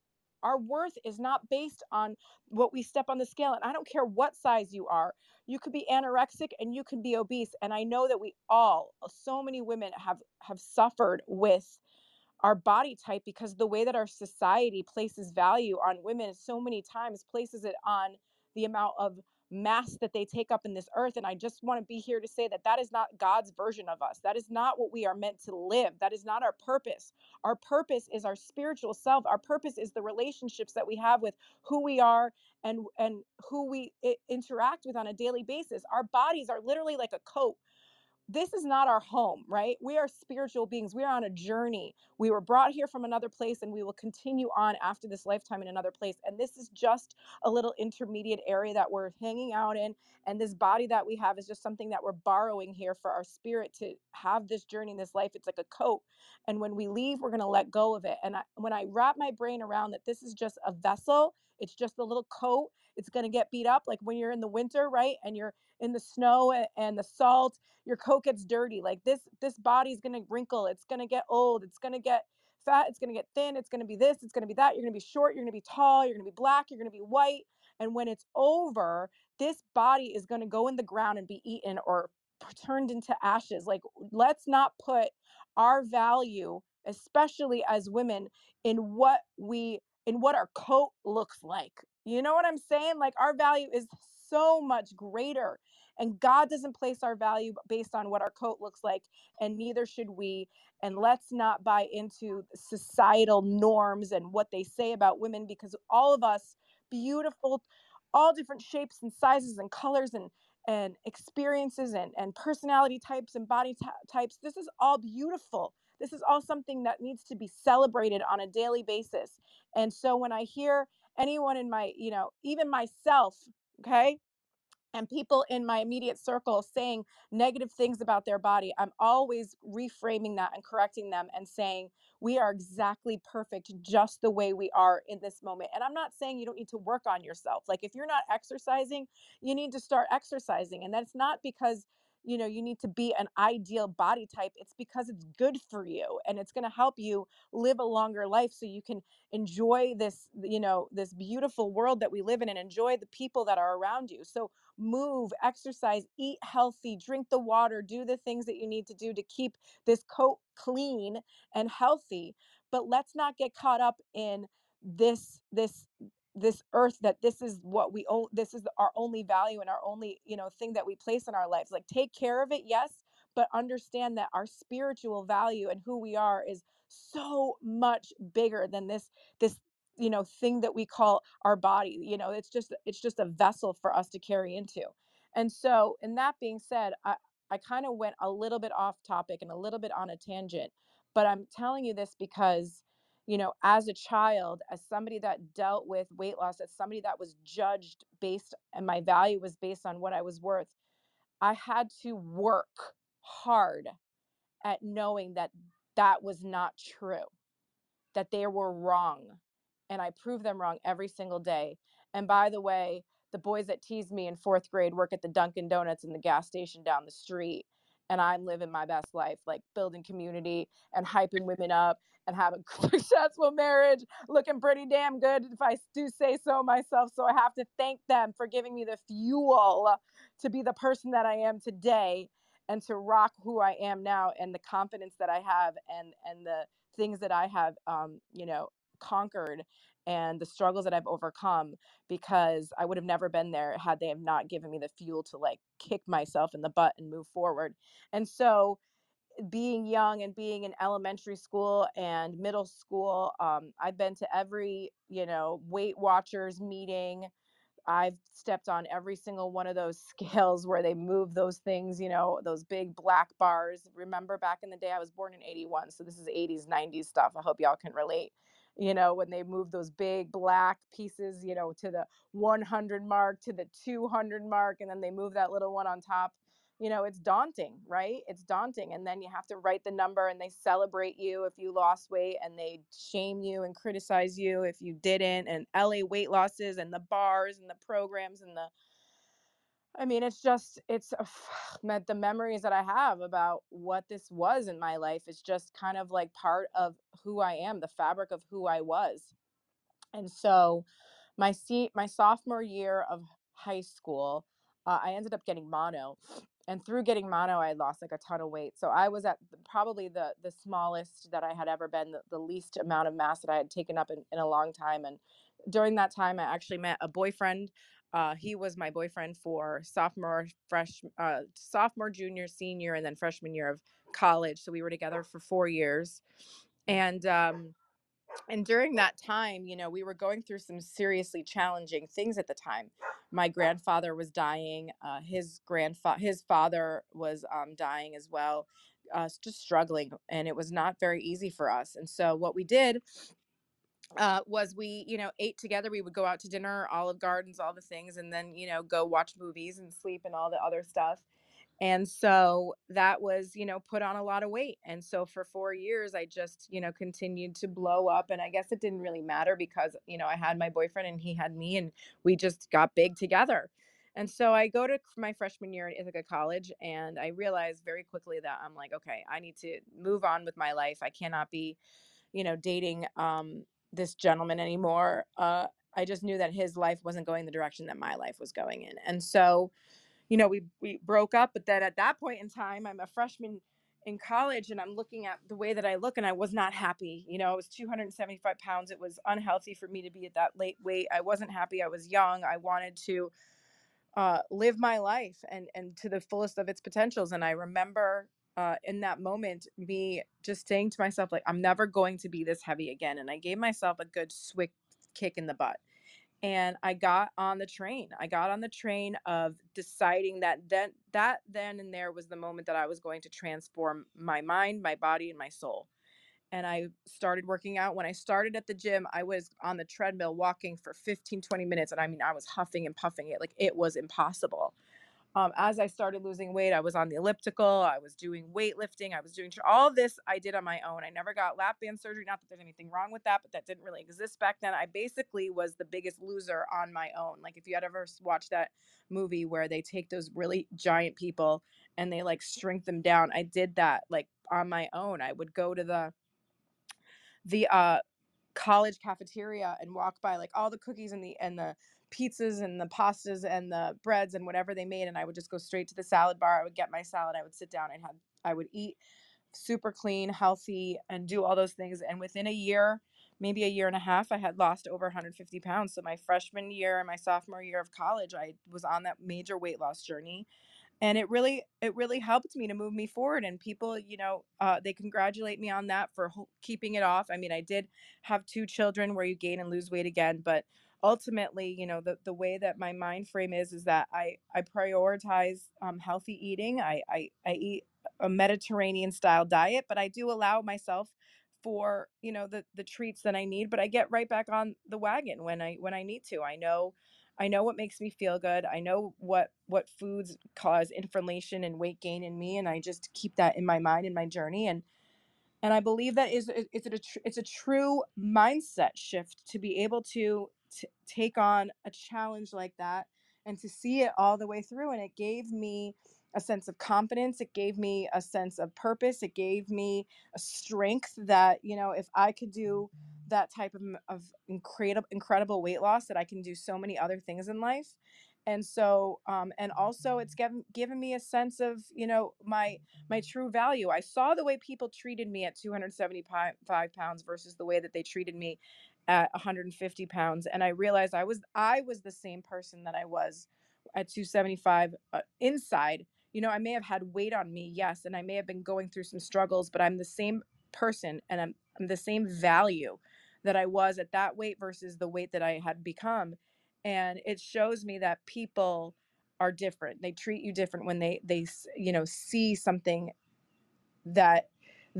F: our worth is not based on what we step on the scale and I don't care what size you are. You could be anorexic and you can be obese and I know that we all so many women have have suffered with our body type because the way that our society places value on women so many times places it on the amount of mass that they take up in this earth and i just want to be here to say that that is not god's version of us. That is not what we are meant to live. That is not our purpose. Our purpose is our spiritual self. Our purpose is the relationships that we have with who we are and and who we interact with on a daily basis. Our bodies are literally like a coat this is not our home, right? We are spiritual beings. We are on a journey. We were brought here from another place and we will continue on after this lifetime in another place. And this is just a little intermediate area that we're hanging out in. And this body that we have is just something that we're borrowing here for our spirit to have this journey in this life. It's like a coat. And when we leave, we're going to let go of it. And I, when I wrap my brain around that this is just a vessel, it's just a little coat. It's going to get beat up like when you're in the winter, right? And you're in the snow and, the salt your coat gets dirty like this this body's going to wrinkle it's going to get old it's going to get fat it's going to get thin it's going to be this it's going to be that you're going to be short you're going to be tall you're going to be black you're going to be white and when it's over this body is going to go in the ground and be eaten or turned into ashes like let's not put our value especially as women in what we in what our coat looks like you know what i'm saying like our value is so much greater and God doesn't place our value based on what our coat looks like, and neither should we. And let's not buy into societal norms and what they say about women because all of us, beautiful, all different shapes and sizes and colors and and experiences and, and personality types and body t- types. This is all beautiful. This is all something that needs to be celebrated on a daily basis. And so when I hear anyone in my, you know, even myself, okay, and people in my immediate circle saying negative things about their body, I'm always reframing that and correcting them and saying, we are exactly perfect just the way we are in this moment. And I'm not saying you don't need to work on yourself. Like if you're not exercising, you need to start exercising. And that's not because you know you need to be an ideal body type it's because it's good for you and it's going to help you live a longer life so you can enjoy this you know this beautiful world that we live in and enjoy the people that are around you. So move exercise eat healthy drink the water do the things that you need to do to keep this coat clean and healthy but let's not get caught up in this this this earth that this is what we own this is our only value and our only you know thing that we place in our lives like take care of it yes but understand that our spiritual value and who we are is so much bigger than this this you know thing that we call our body you know it's just it's just a vessel for us to carry into. And so in that being said i i kind of went a little bit off topic and a little bit on a tangent but i'm telling you this because you know, as a child, as somebody that dealt with weight loss, as somebody that was judged based and my value was based on what I was worth, I had to work hard at knowing that that was not true, that they were wrong. And I proved them wrong every single day. And by the way, the boys that teased me in fourth grade work at the Dunkin' Donuts in the gas station down the street. And I'm living my best life, like building community and hyping women up and have a successful marriage, looking pretty damn good if I do say so myself. So I have to thank them for giving me the fuel to be the person that I am today and to rock who I am now and the confidence that I have and and the things that I have um, you know, conquered and the struggles that I've overcome because I would have never been there had they have not given me the fuel to like kick myself in the butt and move forward. And so being young and being in elementary school and middle school, um, I've been to every, you know, Weight Watchers meeting. I've stepped on every single one of those scales where they move those things, you know, those big black bars. Remember back in the day, I was born in 81, so this is 80s, 90s stuff. I hope y'all can relate. You know, when they move those big black pieces, you know, to the 100 mark, to the 200 mark, and then they move that little one on top you know it's daunting right? It's daunting and then you have to write the number and they celebrate you if you lost weight and they shame you and criticize you if you didn't and LA Weight Losses and the bars and the programs and the i mean it's just it's the memories that i have about what this was in my life is just kind of like part of who i am the fabric of who i was. And so my seat my sophomore year of high school uh, i ended up getting mono and through getting mono i lost like a ton of weight so i was at probably the the smallest that i had ever been the, the least amount of mass that i had taken up in, in a long time and during that time i actually met a boyfriend uh, he was my boyfriend for sophomore fresh uh, sophomore junior senior and then freshman year of college so we were together for four years and um, and during that time you know we were going through some seriously challenging things at the time. My grandfather was dying uh, his grandfather his father was um, dying as well uh, just struggling and it was not very easy for us. And so what we did uh, was we you know ate together we would go out to dinner olive gardens all the things and then you know go watch movies and sleep and all the other stuff and so that was you know put on a lot of weight. And so for four years i just you know continued to blow up and i guess it didn't really matter because you know i had my boyfriend and he had me and we just got big together. And so i go to my freshman year at ithaca college and i realized very quickly that i'm like okay i need to move on with my life. I cannot be you know dating um this gentleman anymore. Uh i just knew that his life wasn't going the direction that my life was going in. And so you know, we we broke up, but then at that point in time, I'm a freshman in college and I'm looking at the way that I look and I was not happy. You know, I was 275 pounds. It was unhealthy for me to be at that late weight. I wasn't happy. I was young. I wanted to uh, live my life and and to the fullest of its potentials. And I remember uh, in that moment me just saying to myself like, I'm never going to be this heavy again. And I gave myself a good swick kick in the butt and I got on the train. I got on the train of deciding that then that then and there was the moment that I was going to transform my mind, my body and my soul. And I started working out. When I started at the gym, I was on the treadmill walking for 15 20 minutes and I mean I was huffing and puffing it like it was impossible um, as I started losing weight, I was on the elliptical, I was doing weightlifting, I was doing all this I did on my own. I never got lap band surgery. Not that there's anything wrong with that, but that didn't really exist back then. I basically was the biggest loser on my own. Like if you had ever watched that movie where they take those really giant people and they like shrink them down, I did that like on my own. I would go to the the uh college cafeteria and walk by like all the cookies and the and the pizzas and the pastas and the breads and whatever they made and I would just go straight to the salad bar. I would get my salad, I would sit down and have I would eat super clean, healthy and do all those things and within a year, maybe a year and a half, I had lost over 150 pounds. So my freshman year and my sophomore year of college, I was on that major weight loss journey and it really it really helped me to move me forward and people you know uh, they congratulate me on that for ho- keeping it off i mean i did have two children where you gain and lose weight again but ultimately you know the, the way that my mind frame is is that i i prioritize um, healthy eating. I, I i eat a mediterranean style diet but i do allow myself for you know the the treats that i need but i get right back on the wagon when i when i need to. I know i know what makes me feel good. I know what what foods cause inflammation and weight gain in me and i just keep that in my mind in my journey and and i believe that is it's a it's a true mindset shift to be able to t- take on a challenge like that and to see it all the way through. And it gave me a sense of confidence. It gave me a sense of purpose. It gave me a strength that, you know, if I could do that type of, of incredible, incredible weight loss, that I can do so many other things in life. and so um, and also it's given given me a sense of you know my my true value i saw the way people treated me at 275 pounds versus the way that they treated me at 150 pounds and i realized i was i was the same person that i was at 275 uh, inside. You know i may have had weight on me yes and i may have been going through some struggles but i'm the same person and i'm, I'm the same value that i was at that weight versus the weight that i had become and it shows me that people are different. They treat you different when they they you know see something that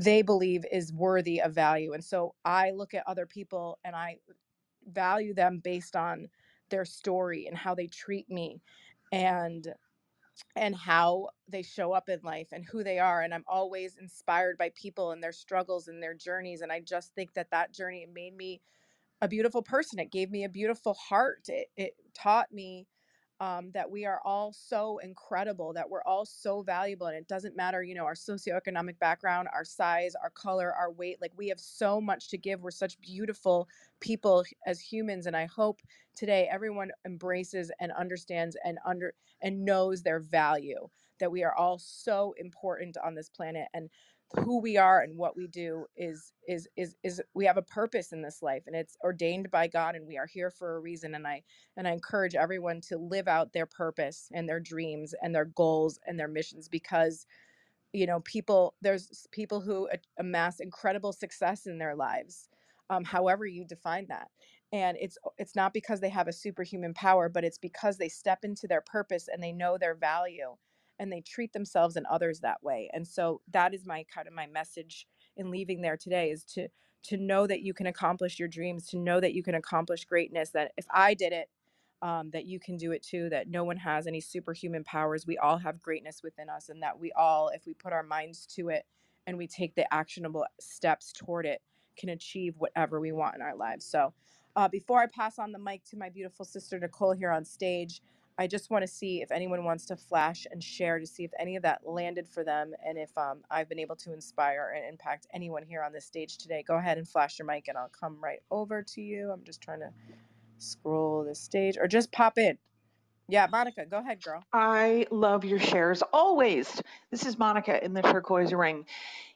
F: they believe is worthy of value and so i look at other people and i value them based on their story and how they treat me and and how they show up in life and who they are and i'm always inspired by people and their struggles and their journeys and i just think that that journey made me a beautiful person. It gave me a beautiful heart. It, it taught me um, that we are all so incredible, that we're all so valuable. And it doesn't matter, you know, our socioeconomic background, our size, our color, our weight. Like we have so much to give. We're such beautiful people as humans. And I hope today everyone embraces and understands and under and knows their value that we are all so important on this planet. And who we are and what we do is is is is we have a purpose in this life and it's ordained by God and we are here for a reason and I and I encourage everyone to live out their purpose and their dreams and their goals and their missions because you know people there's people who amass incredible success in their lives um, however you define that and it's it's not because they have a superhuman power but it's because they step into their purpose and they know their value and they treat themselves and others that way and so that is my kind of my message in leaving there today is to to know that you can accomplish your dreams to know that you can accomplish greatness that if i did it um, that you can do it too that no one has any superhuman powers we all have greatness within us and that we all if we put our minds to it and we take the actionable steps toward it can achieve whatever we want in our lives so uh, before i pass on the mic to my beautiful sister nicole here on stage I just want to see if anyone wants to flash and share to see if any of that landed for them and if um, I've been able to inspire and impact anyone here on this stage today. Go ahead and flash your mic and I'll come right over to you. I'm just trying to scroll the stage or just pop in. Yeah, Monica, go ahead, girl.
I: I love your shares always. This is Monica in the turquoise ring.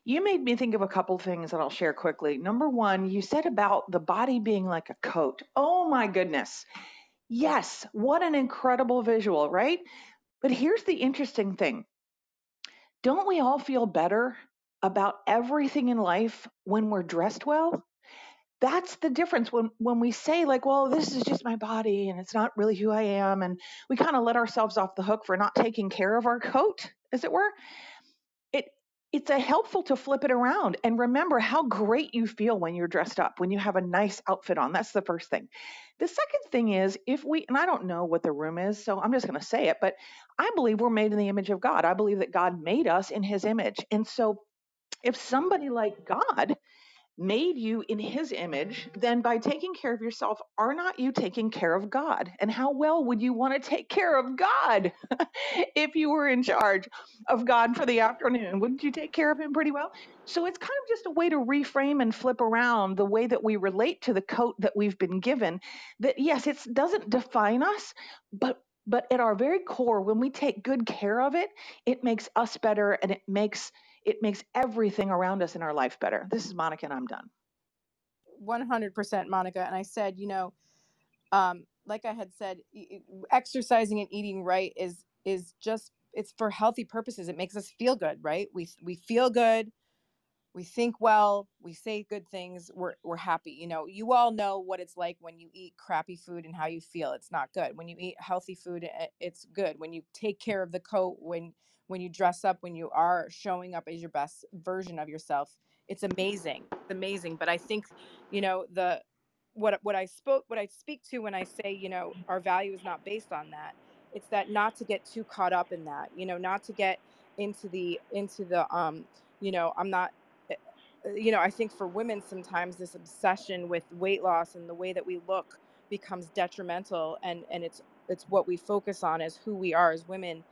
I: You made me think of a couple things that I'll share quickly. Number one, you said about the body being like a coat. Oh my goodness. Yes, what an incredible visual, right? But here's the interesting thing don't we all feel better about everything in life when we're dressed well? That's the difference when, when we say, like, well, this is just my body and it's not really who I am. And we kind of let ourselves off the hook for not taking care of our coat, as it were it's a helpful to flip it around and remember how great you feel when you're dressed up, when you have a nice outfit on. That's the first thing. The second thing is if we, and I don't know what the room is, so I'm just going to say it, but I believe we're made in the image of God. I believe that God made us in his image. And so if somebody like God made you in his image, then by taking care of yourself, are not you taking care of God? And how well would you want to take care of God if you were in charge of God for the afternoon? Wouldn't you take care of him pretty well? So it's kind of just a way to reframe and flip around the way that we relate to the coat that we've been given. That yes, it doesn't define us, but but at our very core, when we take good care of it, it makes us better and it makes it makes everything around us in our life better. This is Monica, and I'm done.
F: 100% Monica. And I said, you know, um, like I had said, exercising and eating right is is just it's for healthy purposes. It makes us feel good, right? We we feel good we think well, we say good things, we're we're happy. You know, you all know what it's like when you eat crappy food and how you feel. It's not good. When you eat healthy food, it's good. When you take care of the coat, when when you dress up, when you are showing up as your best version of yourself, it's amazing. It's amazing. But I think, you know, the what what I spoke what I speak to when I say, you know, our value is not based on that. It's that not to get too caught up in that, you know, not to get into the into the um, you know, I'm not you know, I think for women, sometimes this obsession with weight loss and the way that we look becomes detrimental, and and it's it's what we focus on as who we are as women,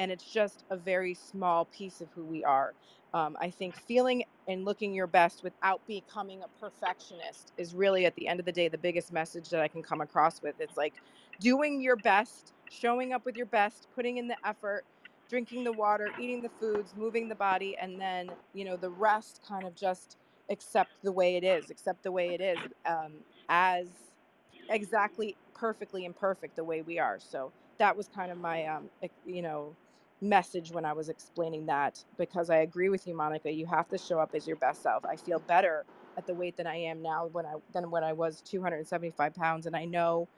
F: and it's just a very small piece of who we are. Um, I think feeling and looking your best without becoming a perfectionist is really, at the end of the day, the biggest message that I can come across with. It's like doing your best, showing up with your best, putting in the effort, drinking the water, eating the foods, moving the body, and then, you know, the rest kind of just accept the way it is, accept the way it is um, as exactly perfectly imperfect the way we are. So that was kind of my, um, you know, message when I was explaining that because I agree with you, Monica. You have to show up as your best self. I feel better at the weight that I am now when I than when I was 275 pounds, and I know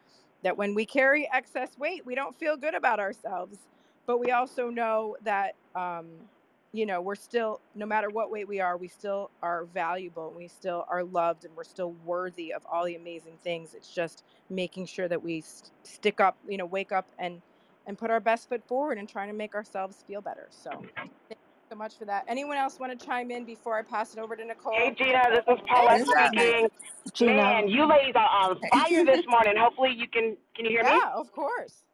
F: that when we carry excess weight, we don't feel good about ourselves. But we also know that um, you know we're still no matter what weight we are we still are valuable and we still are loved and we're still worthy of all the amazing things it's just making sure that we st- stick up you know wake up and and put our best foot forward and trying to make ourselves feel better so mm. thank you so much for that anyone else want to chime in before i pass it over to nicole
J: Hey Gina, this is Paulette speaking.
I: Gina.
J: Man, you ladies are on fire this morning. Hopefully you can can you hear me?
F: yeah of course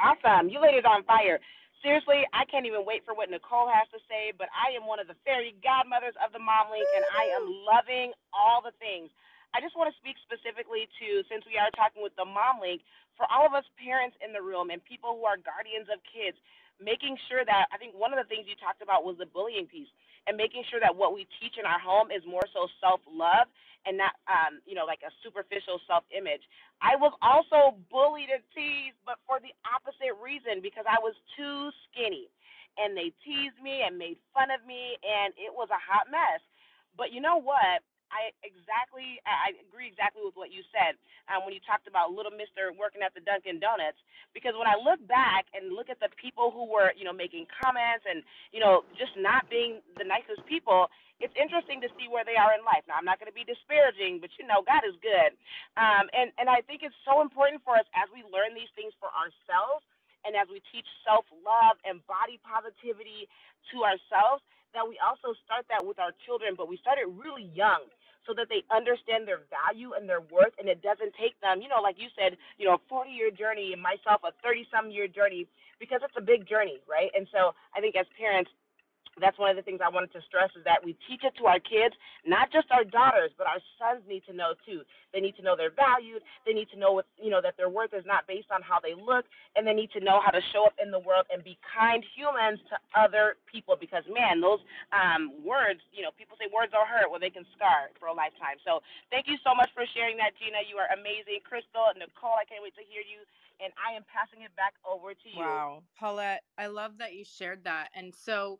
J: Awesome. You ladies are on fire. Seriously, I can't even wait for what Nicole has to say, but I am one of the fairy godmothers of the Mom Link, and I am loving all the things. I just want to speak specifically to, since we are talking with the Mom Link, for all of us parents in the room and people who are guardians of kids, making sure that I think one of the things you talked about was the bullying piece and making sure that what we teach in our home is more so self love and not um, you know, like a superficial self image. I was also bullied and teased, but for the opposite reason because I was too skinny. And they teased me and made fun of me and it was a hot mess. But you know what? I exactly I agree exactly with what you said um, when you talked about little Mister working at the Dunkin' Donuts. Because when I look back and look at the people who were you know making comments and you know just not being the nicest people, it's interesting to see where they are in life. Now I'm not going to be disparaging, but you know God is good, um, and and I think it's so important for us as we learn these things for ourselves and as we teach self love and body positivity to ourselves that we also start that with our children, but we start it really young so that they understand their value and their worth and it doesn't take them, you know, like you said, you know, a 40 year journey and myself a 30 some year journey because it's a big journey, right? And so I think as parents, that's one of the things I wanted to stress is that we teach it to our kids, not just our daughters, but our sons need to know too. They need to know they're valued. They need to know what you know that their worth is not based on how they look, and they need to know how to show up in the world and be kind humans to other people. Because man, those um, words, you know, people say words are hurt, well they can scar for a lifetime. So thank you so much for sharing that, Gina. You are amazing, Crystal, Nicole. I can't wait to hear you and I am passing it back over to you.
F: Wow, Paulette, I love that you shared that. And so,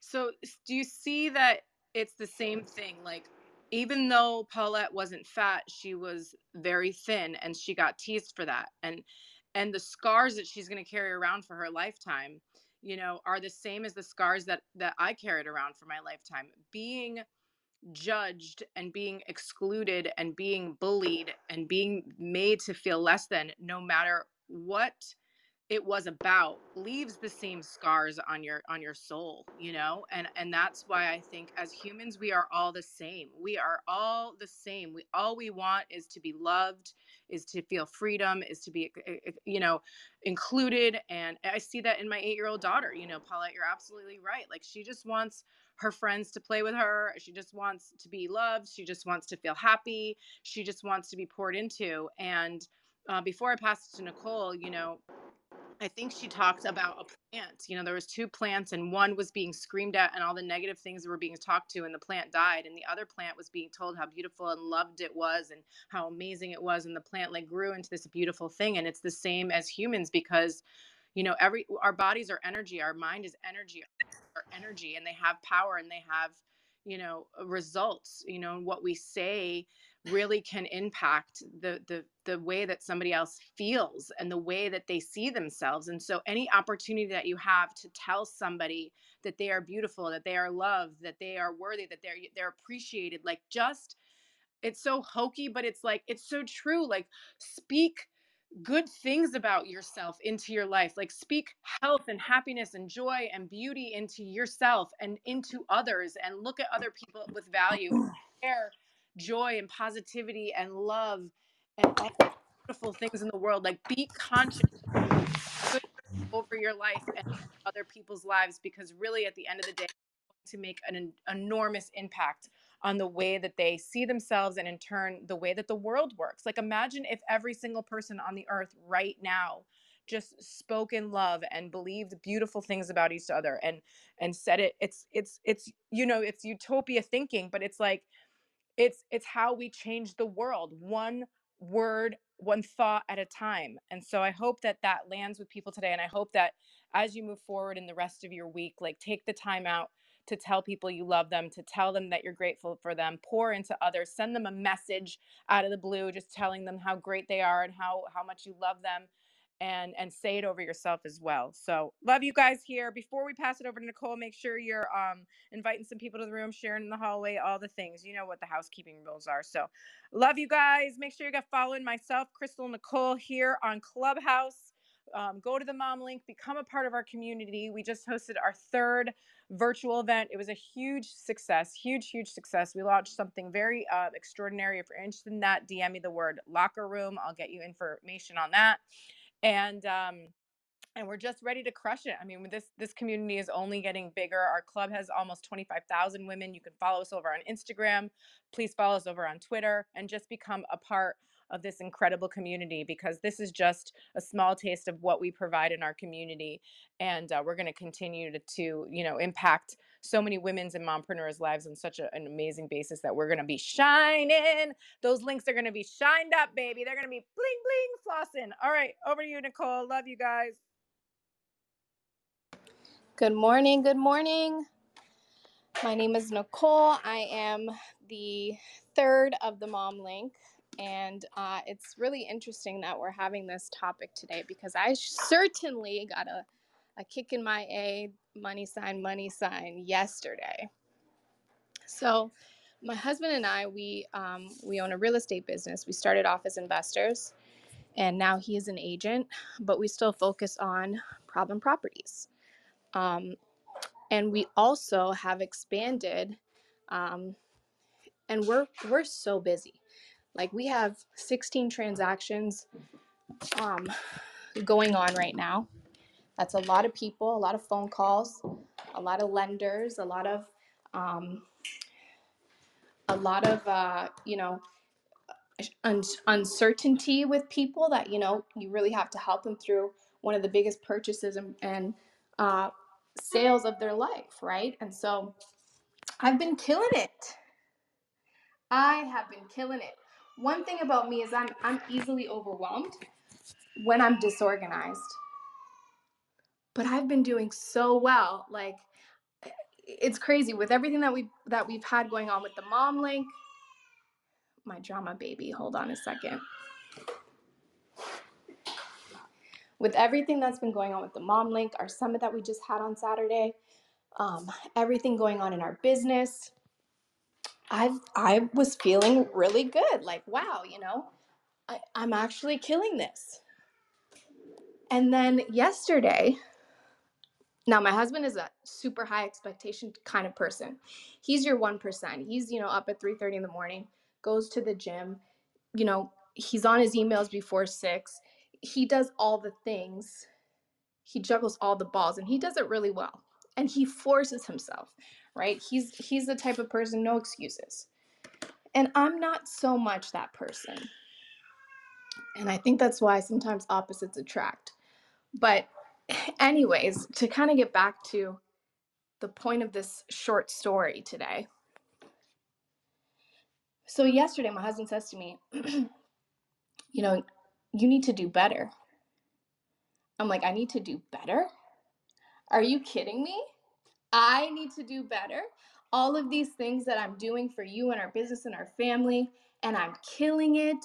F: so do you see that it's the same thing? Like, even though Paulette wasn't fat, she was very thin, and she got teased for that. And and the scars that she's going to carry around for her lifetime, you know, are the same as the scars that that I carried around for my lifetime. Being judged and being excluded and being bullied and being made to feel less than no matter what it was about leaves the same scars on your on your soul you know and and that's why i think as humans we are all the same. We are all the same. We all we want is to be loved is to feel freedom is to be you know included and i see that in my 8 year old daughter you know paulette you're absolutely right like she just wants her friends to play with her she just wants to be loved she just wants to feel happy she just wants to be poured into and uh, before i pass it to nicole you know I think she talked about a plant. You know, there was two plants and one was being screamed at and all the negative things were being talked to and the plant died and the other plant was being told how beautiful and loved it was and how amazing it was and the plant like grew into this beautiful thing and it's the same as humans because you know every our bodies are energy, our mind is energy, our energy and they have power and they have you know results, you know, what we say really can impact the the the way that somebody else feels and the way that they see themselves. And so any opportunity that you have to tell somebody that they are beautiful that they are loved that they are worthy that they're they're appreciated like just it's so hokey but it's like it's so true like speak good things about yourself into your life like speak health and happiness and joy and beauty into yourself and into others and look at other people with value share joy and positivity and love and all beautiful things in the world. Like be conscious over your life and other people's lives because really at the end of the day to make an enormous impact on the way that they see themselves and in turn the way that the world works. Like imagine if every single person on the earth right now just spoke in love and believed beautiful things about each other and and said it it's it's it's you know it's utopia thinking but it's like it's it's how we change the world one word one thought at a time and so i hope that that lands with people today and i hope that as you move forward in the rest of your week like take the time out to tell people you love them to tell them that you're grateful for them pour into others send them a message out of the blue just telling them how great they are and how how much you love them and and say it over yourself as well. So love you guys here. Before we pass it over to Nicole, make sure you're um inviting some people to the room, sharing in the hallway, all the things. You know what the housekeeping rules are. So love you guys. Make sure you got following myself, Crystal Nicole here on Clubhouse. Um, go to the mom link, become a part of our community. We just hosted our third virtual event. It was a huge success, huge, huge success. We launched something very uh, extraordinary. If you're interested in that, DM me the word locker room. I'll get you information on that and um and we're just ready to crush it. I mean, this this community is only getting bigger. Our club has almost 25,000 women. You can follow us over on Instagram. Please follow us over on Twitter and just become a part of this incredible community because this is just a small taste of what we provide in our community and uh, we're going to continue to, you know impact so many women's and mompreneurs lives on such a, an amazing basis that we're going to be shining those links are going to be shined up baby they're going to be bling bling flossing all right over to you nicole love you guys
K: Good morning. Good morning. My name is Nicole. I am the third of the Mom Link. And uh, it's really interesting that we're having this topic today because I certainly got a, a kick in my A, money sign, money sign yesterday. So, my husband and I, we um, we own a real estate business. We started off as investors, and now he is an agent, but we still focus on problem properties. Um, and we also have expanded, um, and we're we're so busy. Like we have 16 transactions um, going on right now. That's a lot of people, a lot of phone calls, a lot of lenders, a lot of um, a lot of uh, you know un- uncertainty with people that you know you really have to help them through one of the biggest purchases and, and uh, sales of their life, right? And so I've been killing it. I have been killing it. One thing about me is I'm I'm easily overwhelmed when I'm disorganized. But I've been doing so well. Like it's crazy with everything that we that we've had going on with the mom link. My drama baby. Hold on a second. With everything that's been going on with the mom link, our summit that we just had on Saturday, um, everything going on in our business, I've I was feeling really good. Like, wow, you know, I, I'm actually killing this. And then yesterday, now my husband is a super high expectation kind of person. He's your 1%. He's, you know, up at 3:30 in the morning, goes to the gym, you know, he's on his emails before 6. He does all the things. He juggles all the balls and he does it really well. And he forces himself, right? He's he's the type of person no excuses. And I'm not so much that person. And I think that's why sometimes opposites attract. But anyways, to kind of get back to the point of this short story today. So yesterday my husband says to me, you know, you need to do better. I'm like, I need to do better? Are you kidding me? I need to do better. All of these things that I'm doing for you and our business and our family, and I'm killing it.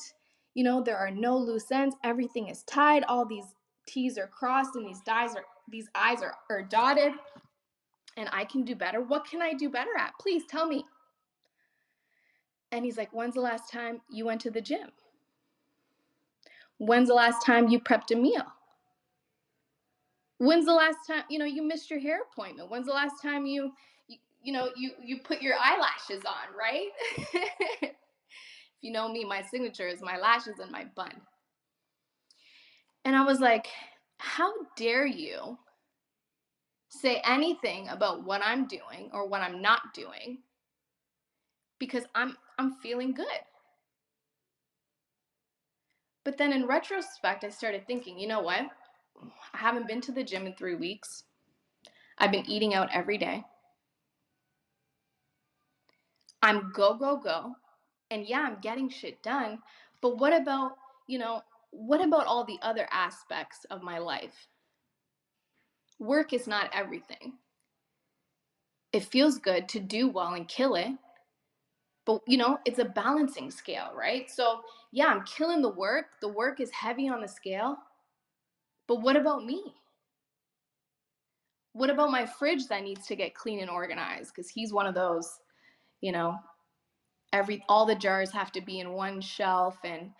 K: You know, there are no loose ends. Everything is tied. All these T's are crossed and these dies are these I's are, are dotted. And I can do better. What can I do better at? Please tell me. And he's like, When's the last time you went to the gym? When's the last time you prepped a meal? When's the last time, you know, you missed your hair appointment? When's the last time you, you, you know, you, you put your eyelashes on, right? if you know me, my signature is my lashes and my bun. And I was like, how dare you say anything about what I'm doing or what I'm not doing because I'm I'm feeling good. But then in retrospect, I started thinking, you know what? I haven't been to the gym in 3 weeks. I've been eating out every day. I'm go go go. And yeah, I'm getting shit done, but what about, you know, what about all the other aspects of my life? Work is not everything. It feels good to do well and kill it, but you know, it's a balancing scale, right? So, yeah, I'm killing the work. The work is heavy on the scale. But what about me? What about my fridge that needs to get clean and organized? Because he's one of those, you know, every all the jars have to be in one shelf and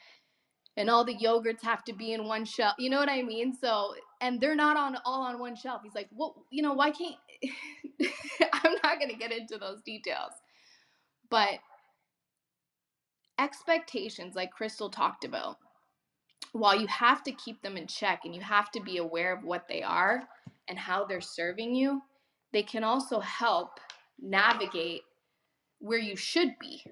K: and all the yogurts have to be in one shelf. You know what I mean? So and they're not on all on one shelf. He's like, well, you know, why can't I'm not gonna get into those details. But expectations, like Crystal talked about, while you have to keep them in check and you have to be aware of what they are and how they're serving you, they can also help navigate where you should be.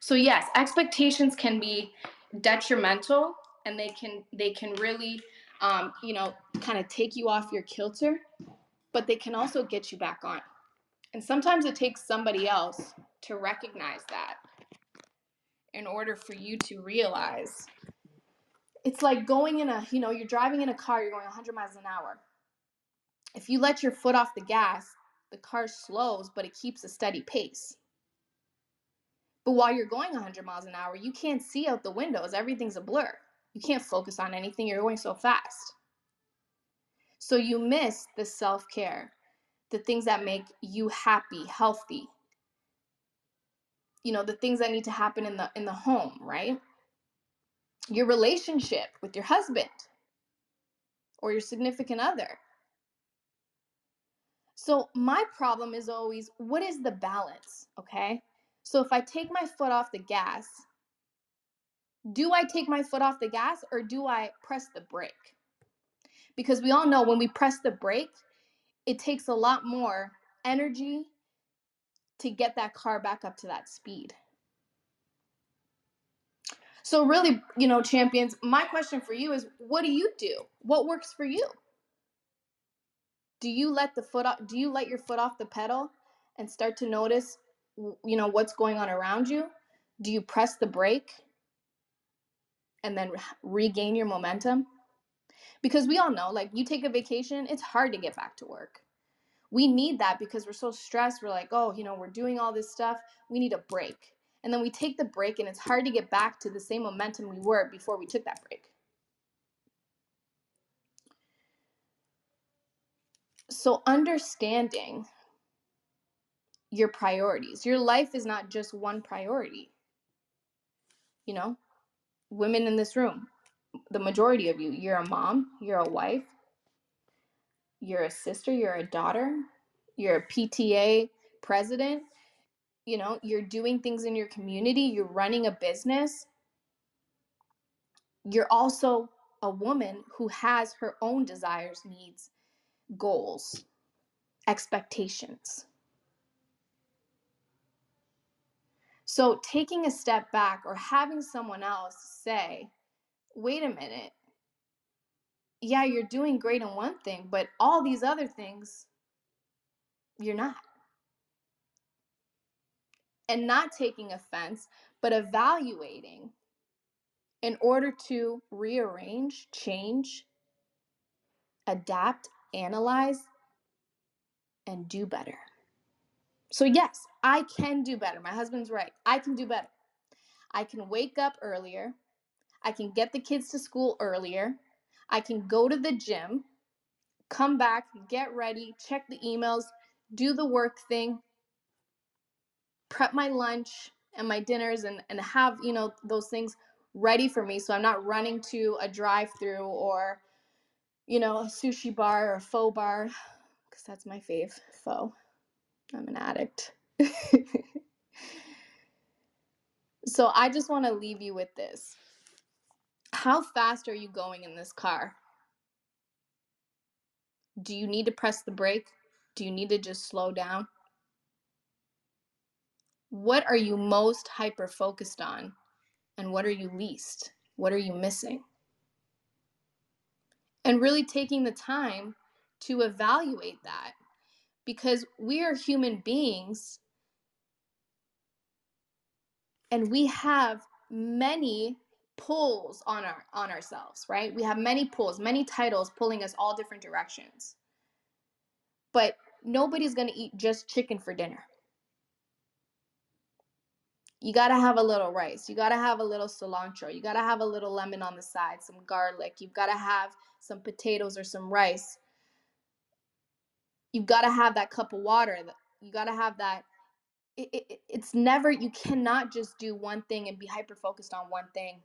K: So yes, expectations can be detrimental and they can they can really um, you know kind of take you off your kilter, but they can also get you back on. And sometimes it takes somebody else to recognize that in order for you to realize. It's like going in a you know you're driving in a car you're going 100 miles an hour. If you let your foot off the gas the car slows but it keeps a steady pace. But while you're going 100 miles an hour you can't see out the windows. Everything's a blur. You can't focus on anything. You're going so fast. So you miss the self-care the things that make you happy healthy you know the things that need to happen in the in the home right? Your relationship with your husband or your significant other. So my problem is always what is the balance okay? So if i take my foot off the gas do i take my foot off the gas or do i press the brake? Because we all know when we press the brake it takes a lot more energy to get that car back up to that speed. So really, you know, champions, my question for you is what do you do? What works for you? Do you let the foot off, do you let your foot off the pedal and start to notice you know what's going on around you? Do you press the brake and then regain your momentum? Because we all know like you take a vacation, it's hard to get back to work we need that because we're so stressed. We're like, oh, you know, we're doing all this stuff. We need a break. And then we take the break, and it's hard to get back to the same momentum we were before we took that break. So, understanding your priorities, your life is not just one priority. You know, women in this room, the majority of you, you're a mom, you're a wife, you're a sister, you're a daughter, you're a PTA president, you know, you're doing things in your community, you're running a business. You're also a woman who has her own desires, needs, goals, expectations. So, taking a step back or having someone else say, wait a minute, yeah, you're doing great in one thing, but all these other things, you're not. And not taking offense, but evaluating in order to rearrange, change, adapt, analyze, and do better. So, yes, I can do better. My husband's right. I can do better. I can wake up earlier. I can get the kids to school earlier. I can go to the gym, come back, get ready, check the emails, do the work thing, prep my lunch and my dinners and, and have, you know, those things ready for me so I'm not running to a drive-through or you know, a sushi bar or a pho bar cuz that's my fave, pho. I'm an addict. so I just want to leave you with this. How fast are you going in this car? Do you need to press the brake? Do you need to just slow down? What are you most hyper focused on? And what are you least? What are you missing? And really taking the time to evaluate that because we are human beings and we have many pulls on our on ourselves right? We have many pulls many titles pulling us all different directions. But nobody's going to eat just chicken for dinner. You got to have a little rice. You got to have a little cilantro. You got to have a little lemon on the side some garlic. You've got to have some potatoes or some rice. You've got to have that cup of water. You got to have that it, it, it's never you cannot just do one thing and be hyper focused on one thing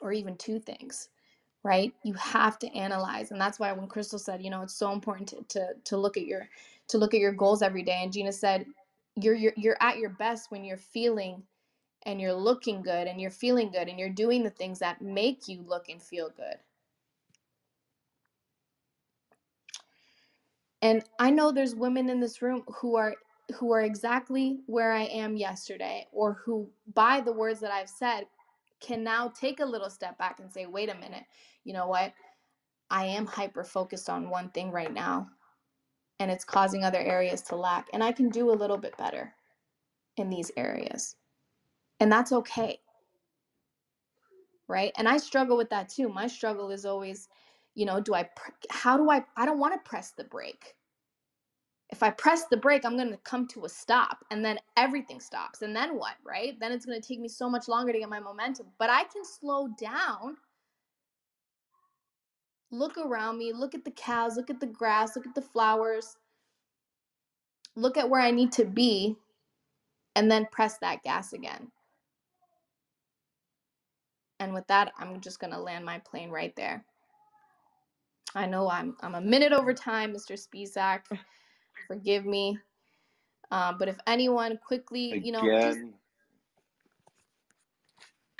K: or even two things right? You have to analyze and that's why when crystal said you know it's so important to, to to look at your to look at your goals every day and gina said you're you're, you're at your best when you're feeling and you're looking good and you're feeling good and you're doing the things that make you look and feel good. And i know there's women in this room who are who are exactly where i am yesterday or who by the words that i've said can now take a little step back and say, wait a minute, you know what? I am hyper focused on one thing right now, and it's causing other areas to lack. And I can do a little bit better in these areas. And that's okay. Right? And I struggle with that too. My struggle is always, you know, do I, how do I, I don't want to press the brake if I press the brake, I'm going to come to a stop and then everything stops. And then what, right? Then it's going to take me so much longer to get my momentum. But I can slow down, look around me, look at the cows, look at the grass, look at the flowers, look at where I need to be, and then press that gas again. And with that, I'm just going to land my plane right there. I know I'm I'm a minute over time, Mr. Spisak forgive me. Um, but if anyone quickly, you know, just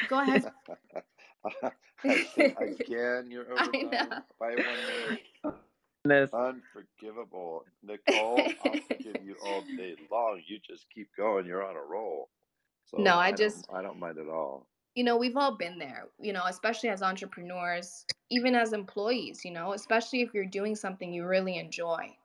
K: go ahead.
L: again, you're over by one minute. Unforgivable. Nicole, I'll forgive you all day long. You just keep going. You're on a roll.
K: So no, I, I just
L: I don't mind at all.
K: You know, we've all been there, you know, especially as entrepreneurs, even as employees, you know, especially if you're doing something you really enjoy.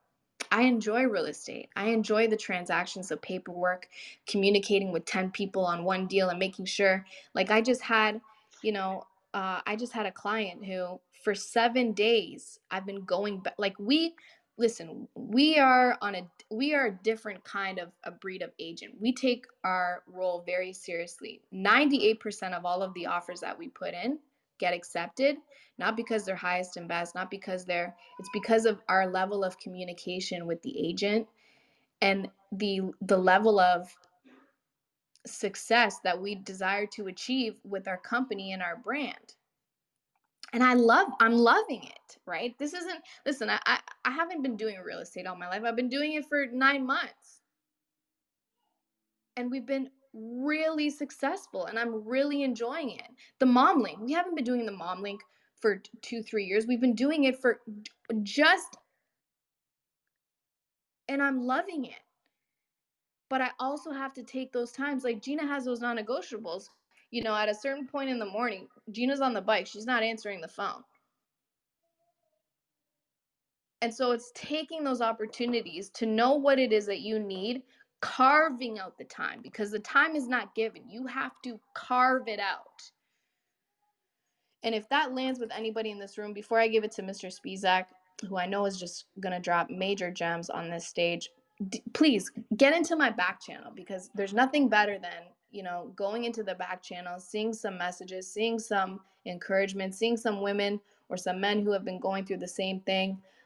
K: I enjoy real estate. I enjoy the transactions of paperwork, communicating with 10 people on one deal and making sure, like, I just had, you know, uh, I just had a client who, for seven days, I've been going back. Like, we, listen, we are on a, we are a different kind of a breed of agent. We take our role very seriously. 98% of all of the offers that we put in get accepted not because they're highest and best not because they're it's because of our level of communication with the agent and the the level of success that we desire to achieve with our company and our brand. And i love i'm loving it right? This isn't listen I, I i haven't been doing real estate all my life. I've been doing it for nine months. And we've been really successful and I'm really enjoying it. The mom link, we haven't been doing the mom link for two, three years. We've been doing it for just, and I'm loving it. But I also have to take those times. Like Gina has those non negotiables. You know, at a certain point in the morning, Gina's on the bike, she's not answering the phone. And so it's taking those opportunities to know what it is that you need carving out the time because the time is not given. You have to carve it out. And if that lands with anybody in this room, before I give it to Mr. Spisak, who I know is just going to drop major gems on this stage, d- please get into my back channel because there's nothing better than, you know, going into the back channel, seeing some messages, seeing some encouragement, seeing some women or some men who have been going through the same thing